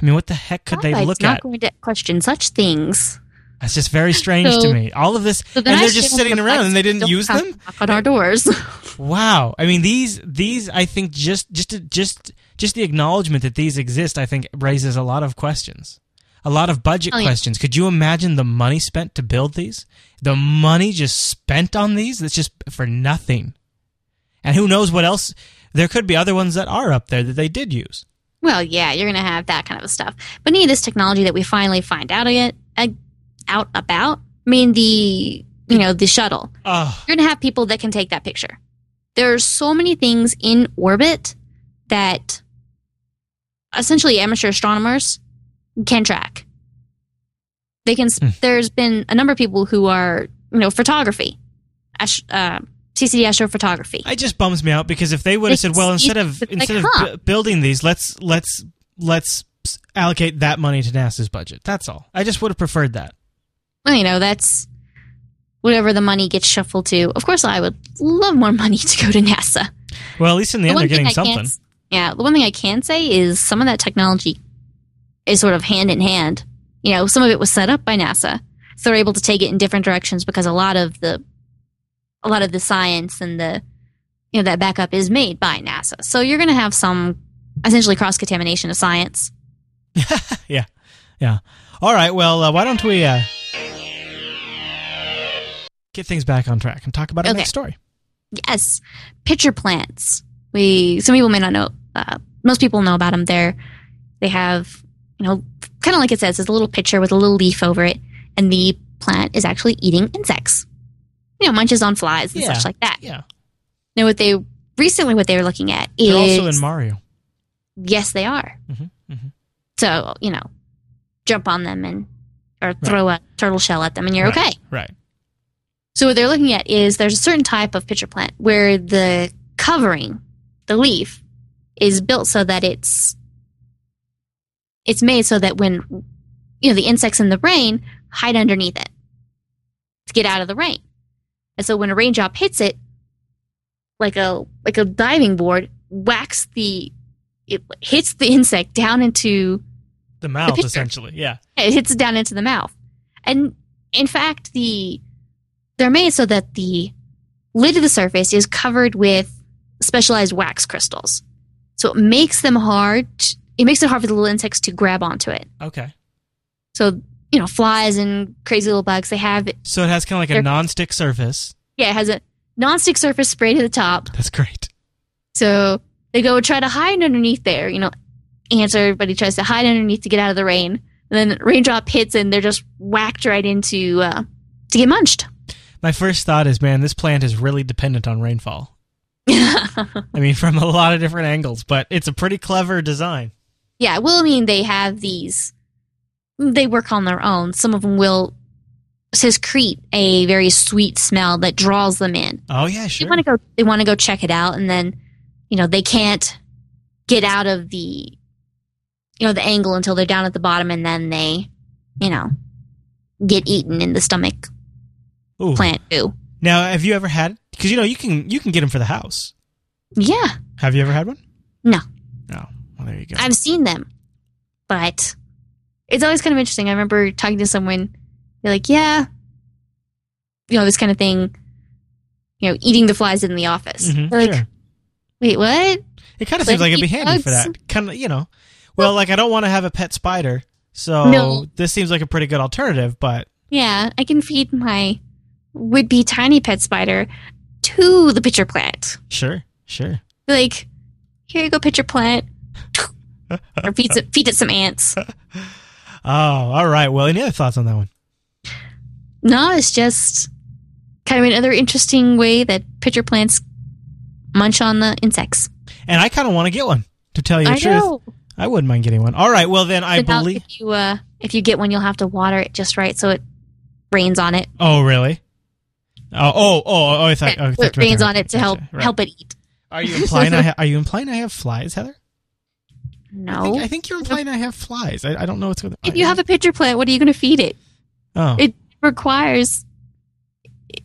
A: I mean, what the heck could they look
B: not
A: at?
B: Not going to question such things.
A: That's just very strange to me. All of this,
B: So
A: and they're just sitting
B: with
A: around, and they didn't use them.
B: knock on our doors.
A: Wow. I mean these these I think just just just just the acknowledgement that these exist I think raises a lot of questions. A lot of budget
B: Oh, yeah.
A: questions. Could you imagine the money spent to build these? The money just spent on these that's just for nothing. And who knows what else there could be other ones that are up there that they did use.
B: Well, yeah, you're going to have that kind of stuff. But any of this technology that we finally find out it, uh, out about, I mean, the you know the shuttle,
A: Oh,
B: you're going to have people that can take that picture. There are so many things in orbit that essentially amateur astronomers can track. They can.
A: Hmm.
B: There's been a number of people who are you know photography, uh, CCD astrophotography.
A: it just bums me out because if they would have said, well, instead of
B: like,
A: instead of
B: huh.
A: bu- building these, let's let's let's allocate that money to NASA's budget. That's all. I just would have preferred that.
B: well, you know, that's whatever the money gets shuffled to. Of course, I would love more money to go to NASA.
A: Well, at least in the, end, they're getting something.
B: yeah, the one thing I can say is some of that technology is sort of hand in hand. You know, some of it was set up by NASA, so they're able to take it in different directions because a lot of the, a lot of the science and the, you know, that backup is made by NASA. So you're going to have some essentially cross contamination of science.
A: yeah, yeah. All right. Well, uh, why don't we uh, get things back on track and talk about our
B: Okay.
A: next story?
B: Yes, pitcher plants. We some people may not know. Uh, most people know about them. They're they have you know kind of like it says, it's a little pitcher with a little leaf over it, and the plant is actually eating insects. You know, munches on flies and
A: Yeah.
B: such like that.
A: Yeah,
B: Now, what they recently what they were looking at is
A: they're also in Mario.
B: yes, they are.
A: Mhm, mhm.
B: So you know, jump on them and or throw a turtle shell at them, and you're
A: Right,
B: okay.
A: Right.
B: So what they're looking at is there's a certain type of pitcher plant where the covering, the leaf, is built so that it's it's made so that when you know the insects in the rain hide underneath it to get out of the rain. And so when a raindrop hits it, like a like a diving board, whacks the it hits the insect down into
A: The mouth,
B: picture.
A: essentially. Yeah.
B: it hits it down into the mouth. And in fact, the they're made so that the lid of the surface is covered with specialized wax crystals. So it makes them hard. It makes it hard for the little insects to grab onto it.
A: Okay.
B: So you know, flies and crazy little bugs. They have
A: So it has kind of like a non-stick surface.
B: yeah, it has a non-stick surface spray to the top.
A: That's great.
B: So they go try to hide underneath there. You know, ants or everybody tries to hide underneath to get out of the rain. And then raindrop hits and they're just whacked right into uh, to get munched.
A: My first thought is, man, this plant is really dependent on rainfall. I mean, from a lot of different angles, but it's a pretty clever design.
B: yeah, well, I mean, they have these. They work on their own. Some of them will secrete a very sweet smell that draws them in.
A: Oh yeah, sure.
B: They want to go. They want to go check it out, and then, you know, they can't get out of the, you know, the angle until they're down at the bottom, and then they, you know, get eaten in the stomach.
A: Ooh.
B: Plant goo.
A: Now, have you ever had? Because you know you can you can get them for the house.
B: Yeah,
A: Have you ever had one?
B: No.
A: No. Well, there you go.
B: I've seen them, but it's always kind of interesting. I remember talking to someone, they're like, "Yeah, you know, this kind of thing." You know, eating the flies in the office.
A: Mhm,
B: like,
A: sure.
B: wait, what?
A: It kind of seems like it'd be handy for that. Kind of, you know. Well, like I don't want to have a pet spider, so
B: No.
A: this seems like a pretty good alternative. But
B: Yeah, I can feed my would be tiny pet spider to the pitcher plant.
A: sure, sure.
B: Like, here you go, pitcher plant. or feed it, feed it some ants.
A: Oh, all right. Well, any other thoughts on that one?
B: No, it's just kind of another interesting way that pitcher plants munch on the insects.
A: And I kind of want to get one. To tell you the
B: I
A: truth,
B: know.
A: I wouldn't mind getting one. All right. Well, then I
B: So
A: believe.
B: if you uh, if you get one, you'll have to water it just right so it rains on it.
A: Oh, really? Oh, oh, oh! oh I thought.
B: Yeah,
A: oh, I
B: put
A: thought you meant
B: rains
A: to-
B: on it to help
A: right.
B: help it eat.
A: Are you implying I ha- are you implying I have flies, Heather? I
B: No,
A: think, I think you're implying I have flies. I, I don't know what's going on.
B: if you have a pitcher plant, what are you going to feed it?
A: oh,
B: it requires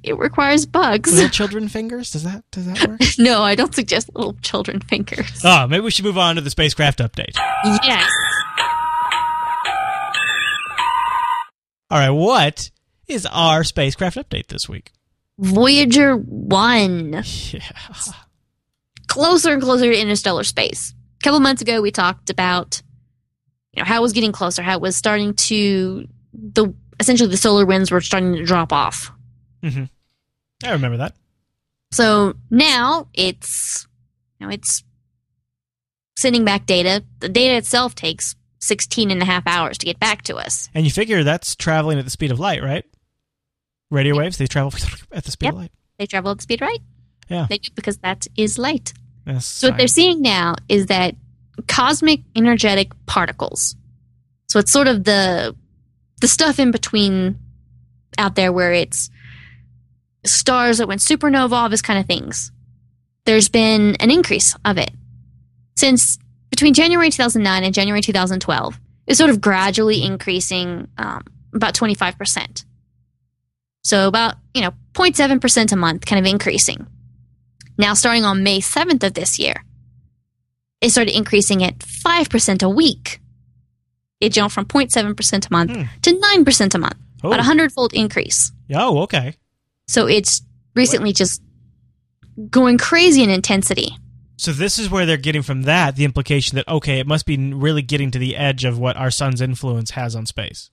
B: it requires bugs.
A: little children fingers. Does that does that work?
B: no, I don't suggest little children fingers.
A: oh, maybe we should move on to the spacecraft update.
B: yes.
A: All right, what is our spacecraft update this week?
B: Voyager 1.
A: Yeah.
B: Closer and closer to interstellar space. A couple months ago we talked about you know how it was getting closer, how it was starting to the essentially the solar winds were starting to drop off. Mm-hmm.
A: I remember that.
B: So now it's you know it's sending back data. The data itself takes 16 and a half hours to get back to us.
A: And you figure that's traveling at the speed of light, right? Radio waves, they travel at the speed
B: Yep.
A: of light.
B: They travel at the speed of light.
A: Yeah.
B: They do because that is light.
A: That's
B: So what they're seeing now is that cosmic energetic particles. So it's sort of the the stuff in between out there where it's stars that went supernova, all this kind of things. There's been an increase of it since between January 2009 and January 2012. It's sort of gradually increasing um, about 25 percent. So about you know 0.7 percent a month, kind of increasing. Now, starting on May 7th of this year, it started increasing at 5% a week. It jumped from 0.7% a month
A: Hmm.
B: to 9% a month,
A: Oh.
B: about a hundredfold increase.
A: oh, okay.
B: So it's recently just going crazy in intensity.
A: So this is where they're getting from that the implication that okay, it must be really getting to the edge of what our sun's influence has on space.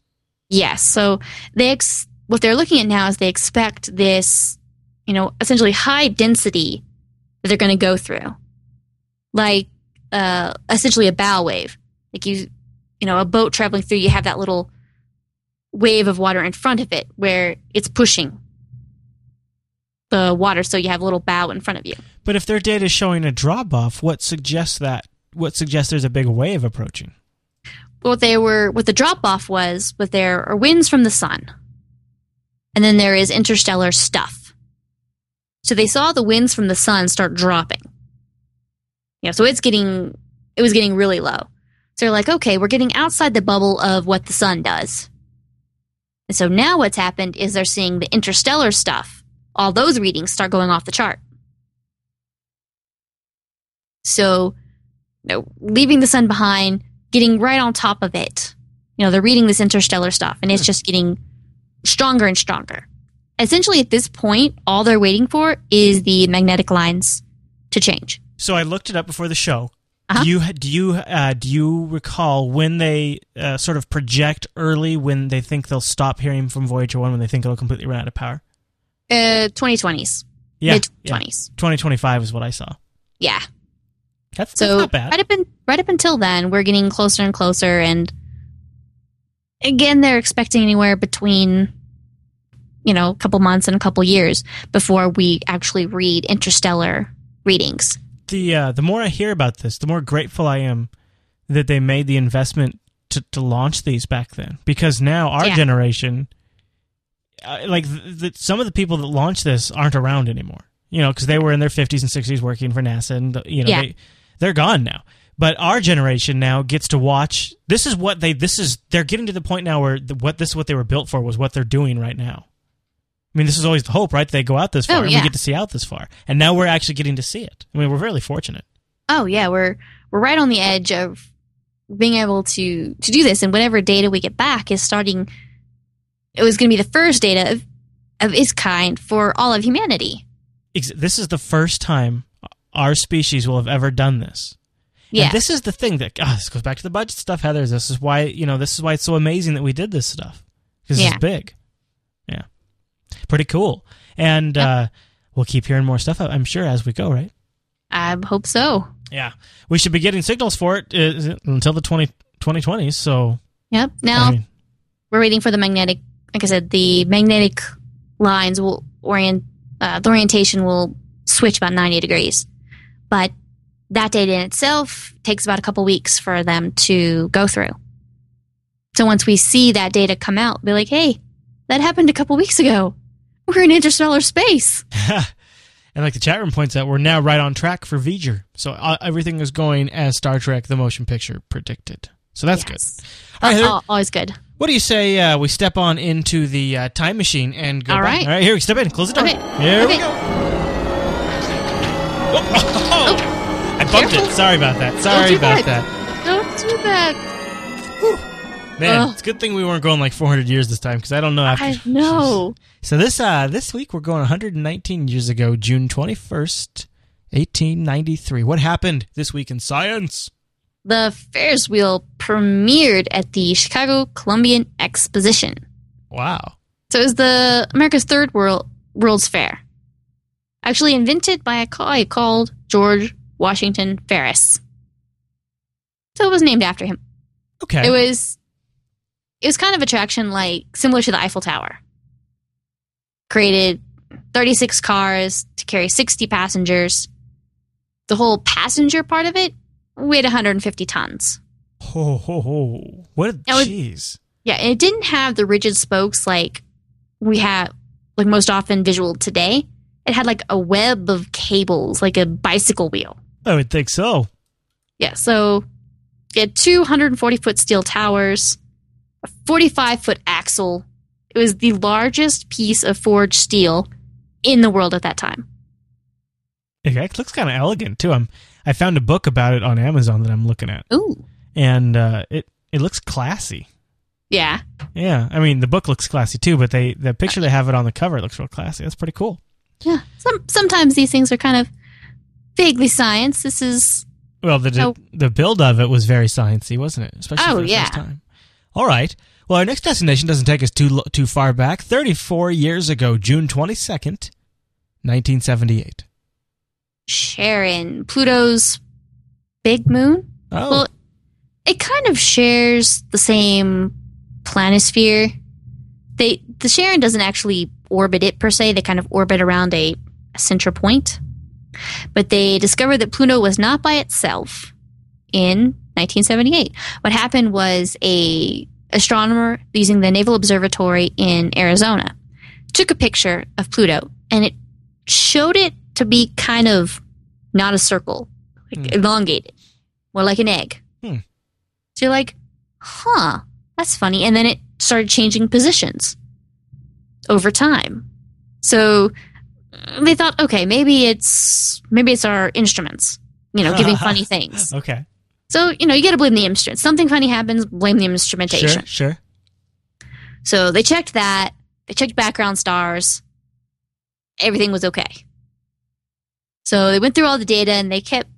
B: Yes. So they ex- what they're looking at now is they expect this, you know, essentially high density that they're going to go through, like uh, essentially a bow wave. Like you, you know, a boat traveling through, you have that little wave of water in front of it where it's pushing the water, so you have a little bow in front of you.
A: But if their data is showing a drop off, what suggests that? What suggests there's a big wave approaching?
B: what they were what the drop off was was there are winds from the sun and then there is interstellar stuff so they saw the winds from the sun start dropping you know so it's getting it was getting really low so they're like, okay, we're getting outside the bubble of what the sun does. And so now what's happened is they're seeing the interstellar stuff. All those readings start going off the chart. So, you know, leaving the sun behind, getting right on top of it. You know, they're reading this interstellar stuff and it's hmm. just getting stronger and stronger. Essentially, at this point, all they're waiting for is the magnetic lines to change.
A: So I looked it up before the show.
B: Uh-huh.
A: Do you do you uh, do you recall when they uh, sort of project early when they think they'll stop hearing from Voyager one when they think it'll completely run out of power?
B: Uh, 2020s.
A: Yeah,
B: Mid
A: yeah.
B: 20s.
A: 2025 is what I saw.
B: Yeah.
A: That's,
B: So
A: that's not bad.
B: right up in, right up until then, we're getting closer and closer, and again, they're expecting anywhere between you know a couple months and a couple years before we actually read interstellar readings.
A: the uh, the more I hear about this, the more grateful I am that they made the investment to, to launch these back then. Because now our
B: Yeah.
A: generation, uh, like th- th- some of the people that launched this aren't around anymore. You know, because they were in their fifties and sixties working for NASA, and you know
B: Yeah.
A: they they're gone now. But our generation now gets to watch. This is what they. This is they're getting to the point now where the, what this is what they were built for was what they're doing right now. I mean, this is always the hope, right? They go out this far,
B: Oh,
A: and we get to see out this far, and now we're actually getting to see it. I mean, we're really fortunate.
B: Oh yeah, we're we're right on the edge of being able to to do this, and whatever data we get back is starting. It was going to be the first data of of its kind for all of humanity.
A: this is the first time our species will have ever done this.
B: Yeah,
A: And this is the thing that ah, this goes back to the budget stuff, Heather. This is why you know this is why it's so amazing that we did this stuff because
B: Yeah.
A: it's big. Yeah, pretty cool. And uh, we'll keep hearing more stuff. I'm sure as we go, right?
B: I hope so.
A: Yeah, we should be getting signals for it uh, until the 20, 2020s. So
B: Yep. Now
A: I mean,
B: we're waiting for the magnetic. Like I said, the magnetic lines will orient. Uh, the orientation will switch about ninety degrees, but that data in itself takes about a couple weeks for them to go through. So once we see that data come out, be like, "Hey, that happened a couple weeks ago. We're in interstellar space."
A: and like the chat room points out, we're now right on track for V'ger. So uh, everything is going as Star Trek: The Motion Picture predicted. So that's good. All right, Heather.
B: al- always good.
A: What do you say uh, we step on into the uh, time machine and go
B: All right.
A: All right, here we step in. Close the door.
B: Okay.
A: Here we go. Oh, I bumped
B: Careful.
A: it. Sorry about that. Sorry about
B: that.
A: that.
B: Don't do that.
A: Man,
B: Ugh.
A: it's a good thing we weren't going like 400 years this time because I don't know. After,
B: I know.
A: So this uh this week we're going 119 years ago, June 21st, 1893. What happened this week in science?
B: The Ferris wheel premiered at the Chicago Columbian Exposition.
A: Wow.
B: So it was the America's third world World's Fair. Actually invented by a guy called George Washington Ferris. So it was named after him.
A: Okay.
B: It was it was kind of attraction like similar to the Eiffel Tower. Created 36 cars to carry 60 passengers. The whole passenger part of it weighed 150 tons.
A: ho ho ho. What jeez.
B: Yeah, and it didn't have the rigid spokes like we have, like most often visual today. It had like a web of cables, like a bicycle wheel.
A: I would think so.
B: Yeah, so it had two 140 foot steel towers, a 45 foot axle. It was the largest piece of forged steel in the world at that time.
A: It looks kind of elegant too. I'm I found a book about it on Amazon that I'm looking at,
B: Ooh.
A: and uh, it it looks classy.
B: Yeah.
A: Yeah, I mean the book looks classy too, but they the picture they have it on the cover looks real classy. That's pretty cool.
B: Yeah. Some, sometimes these things are kind of vaguely science. This is
A: Well, the the build of it was very sciencey, wasn't it? Especially
B: Oh,
A: for the
B: yeah.
A: first time. All right. Well, our next destination doesn't take us too too far back. Thirty four years ago, June twenty second, nineteen seventy eight.
B: Charon, Pluto's big moon.
A: Oh,
B: Well, it kind of shares the same planisphere. They the Charon doesn't actually orbit it per se. They kind of orbit around a, a center point. But they discovered that Pluto was not by itself in 1978. What happened was a astronomer using the Naval Observatory in Arizona took a picture of Pluto and it showed it to be kind of not a circle, like
A: Hmm.
B: elongated, more like an egg.
A: Hmm.
B: So you're like, huh, that's funny. And then it started changing positions over time. So they thought, okay, maybe it's maybe it's our instruments, you know, giving funny things.
A: Okay.
B: So you know, you got to blame the instrument. Something funny happens, blame the instrumentation.
A: Sure, sure.
B: So they checked that. They checked background stars. Everything was okay. So they went through all the data and they kept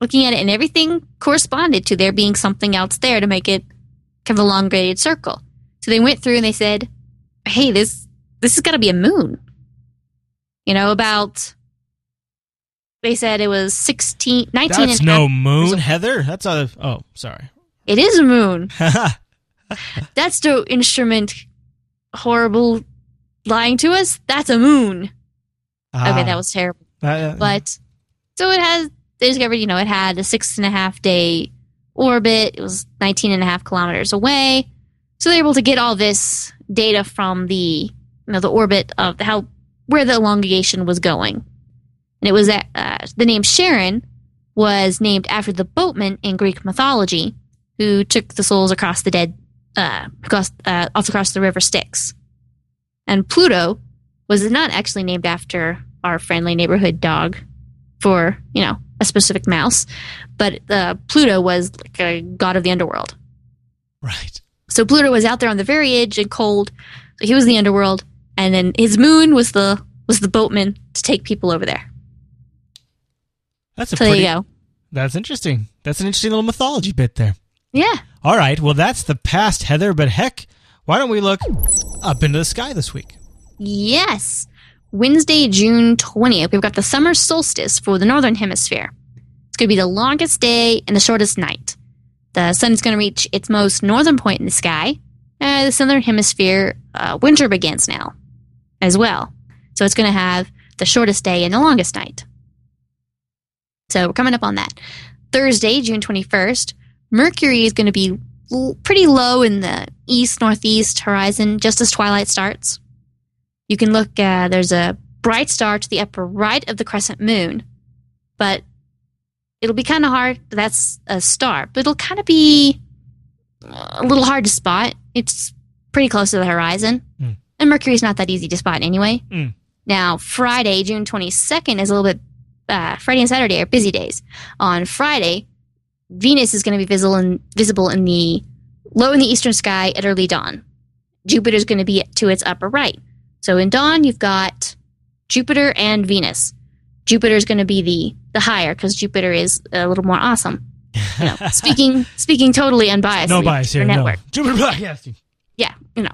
B: looking at it, and everything corresponded to there being something else there to make it kind of a long graded circle. So they went through and they said, "Hey, this this has got to be a moon." You know, about they said it was 16, 19
A: That's
B: and a half-
A: no moon, Heather. That's a. Oh, sorry.
B: It is a moon. That's the instrument horrible lying to us. That's a moon.
A: Ah.
B: Okay, that was terrible.
A: Uh,
B: But so it has they discovered, you know, it had a six and a half day orbit. It was 19 and a half kilometers away. So they're able to get all this data from the you know the orbit of how where the elongation was going. And it was at, uh, the name Charon was named after the boatman in Greek mythology who took the souls across the dead uh, across uh, off across the river Styx. And Pluto was not actually named after our friendly neighborhood dog for you know a specific mouse, but uh, Pluto was like a god of the underworld.
A: right.
B: So Pluto was out there on the very edge and cold. So he was the underworld, and then his moon was the was the boatman to take people over there.
A: That's a
B: So
A: pretty.
B: there you go.
A: That's interesting. That's an interesting little mythology bit there.
B: Yeah.
A: All right. Well, that's the past, Heather. But heck, why don't we look up into the sky this week?
B: Yes. Wednesday, June 20th, we've got the summer solstice for the northern hemisphere. It's going to be the longest day and the shortest night. The sun is going to reach its most northern point in the sky. Uh, the southern hemisphere, uh, winter begins now as well. So it's going to have the shortest day and the longest night. So we're coming up on that. Thursday, June 21st, Mercury is going to be l- pretty low in the east northeast horizon just as twilight starts. You can look, uh, there's a bright star to the upper right of the crescent moon, but it'll be kind of hard. That's a star, but it'll kind of be uh, a little hard to spot. It's pretty close to the horizon.
A: Hmm.
B: And Mercury's not that easy to spot anyway.
A: Hmm.
B: Now, Friday, June 22nd, is a little bit, uh, Friday and Saturday are busy days. On Friday, Venus is going to be visible in, visible in the low in the eastern sky at early dawn. Jupiter is going to be to its upper right. So in dawn, you've got Jupiter and Venus. Jupiter is going to be the the higher because Jupiter is a little more awesome. You know, speaking speaking totally unbiased.
A: no bias here. No.
B: Network.
A: Jupiter Broadcasting.
B: Yeah, you know.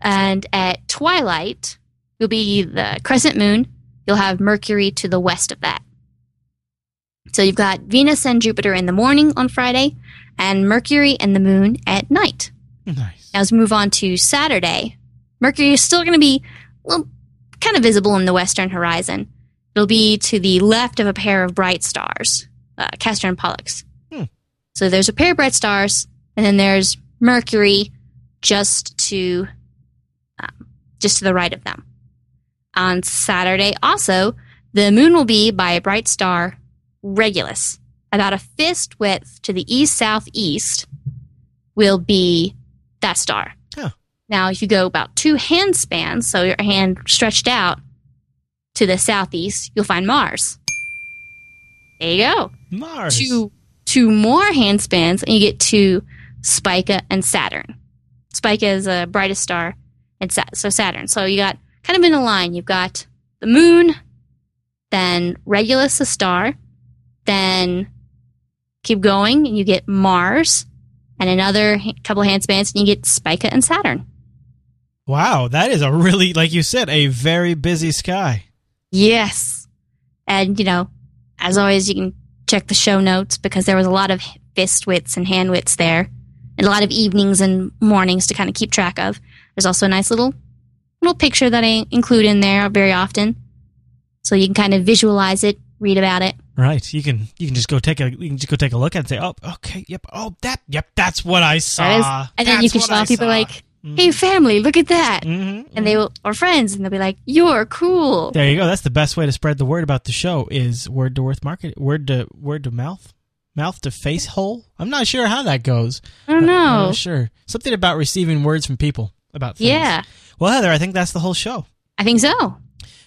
B: And at twilight, you'll be the crescent moon. You'll have Mercury to the west of that. So you've got Venus and Jupiter in the morning on Friday, and Mercury and the moon at night.
A: Nice.
B: Now, as we move on to Saturday, Mercury is still going to be well, kind of visible in the western horizon. It'll be to the left of a pair of bright stars, uh, Castor and Pollux.
A: Hmm.
B: So there's a pair of bright stars, and then there's Mercury just to um, just to the right of them. On Saturday, also, the moon will be by a bright star, Regulus. About a fist width to the east southeast will be that star.
A: Huh.
B: Now, if you go about two hand spans, so your hand stretched out to the southeast, you'll find Mars. There you go.
A: Mars.
B: Two two more hand spans, and you get to Spica and Saturn. Spica is the brightest star, and Sa- so Saturn. So you got kind of in a line. You've got the moon, then Regulus, a star, then keep going, and you get Mars, and another couple hand spans, and you get Spica and Saturn.
A: Wow, that is a really, like you said, a very busy sky.
B: Yes. And, you know, as always, you can check the show notes because there was a lot of fist widths and hand widths there, and a lot of evenings and mornings to kind of keep track of. There's also a nice little little picture that I include in there very often, so you can kind of visualize it, read about it.
A: Right. You can you can just go take a you can just go take a look at it and say, oh, okay, yep, oh that, yep, that's what I saw.
B: That is, and then you can
A: what
B: show
A: I
B: off people
A: saw."
B: like, "Hey, family, look at that!"
A: Mhm,
B: And they will, or friends, and they'll be like, "You're cool."
A: There you go. That's the best way to spread the word about the show is word to word market, word to word to mouth. mouth to face hole. I'm not sure how that goes.
B: I don't
A: I'm
B: know.
A: not sure. Something about receiving words from people about things.
B: Yeah,
A: Well, Heather, I think that's the whole show.
B: I think so.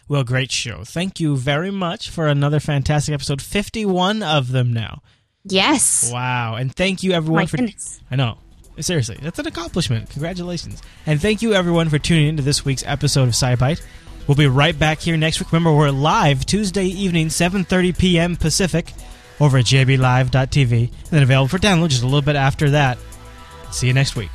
A: Well, great show. Thank you very much for another fantastic episode. 51 of them now.
B: Yes.
A: Wow. And thank you everyone
B: My
A: for
B: goodness.
A: I know. Seriously, that's an accomplishment. Congratulations. And thank you everyone for tuning into this week's episode of SciByte. We'll be right back here next week. Remember, we're live Tuesday evening, 7.30 p.m. Pacific over at jblive.tv and then available for download just a little bit after that. See you next week.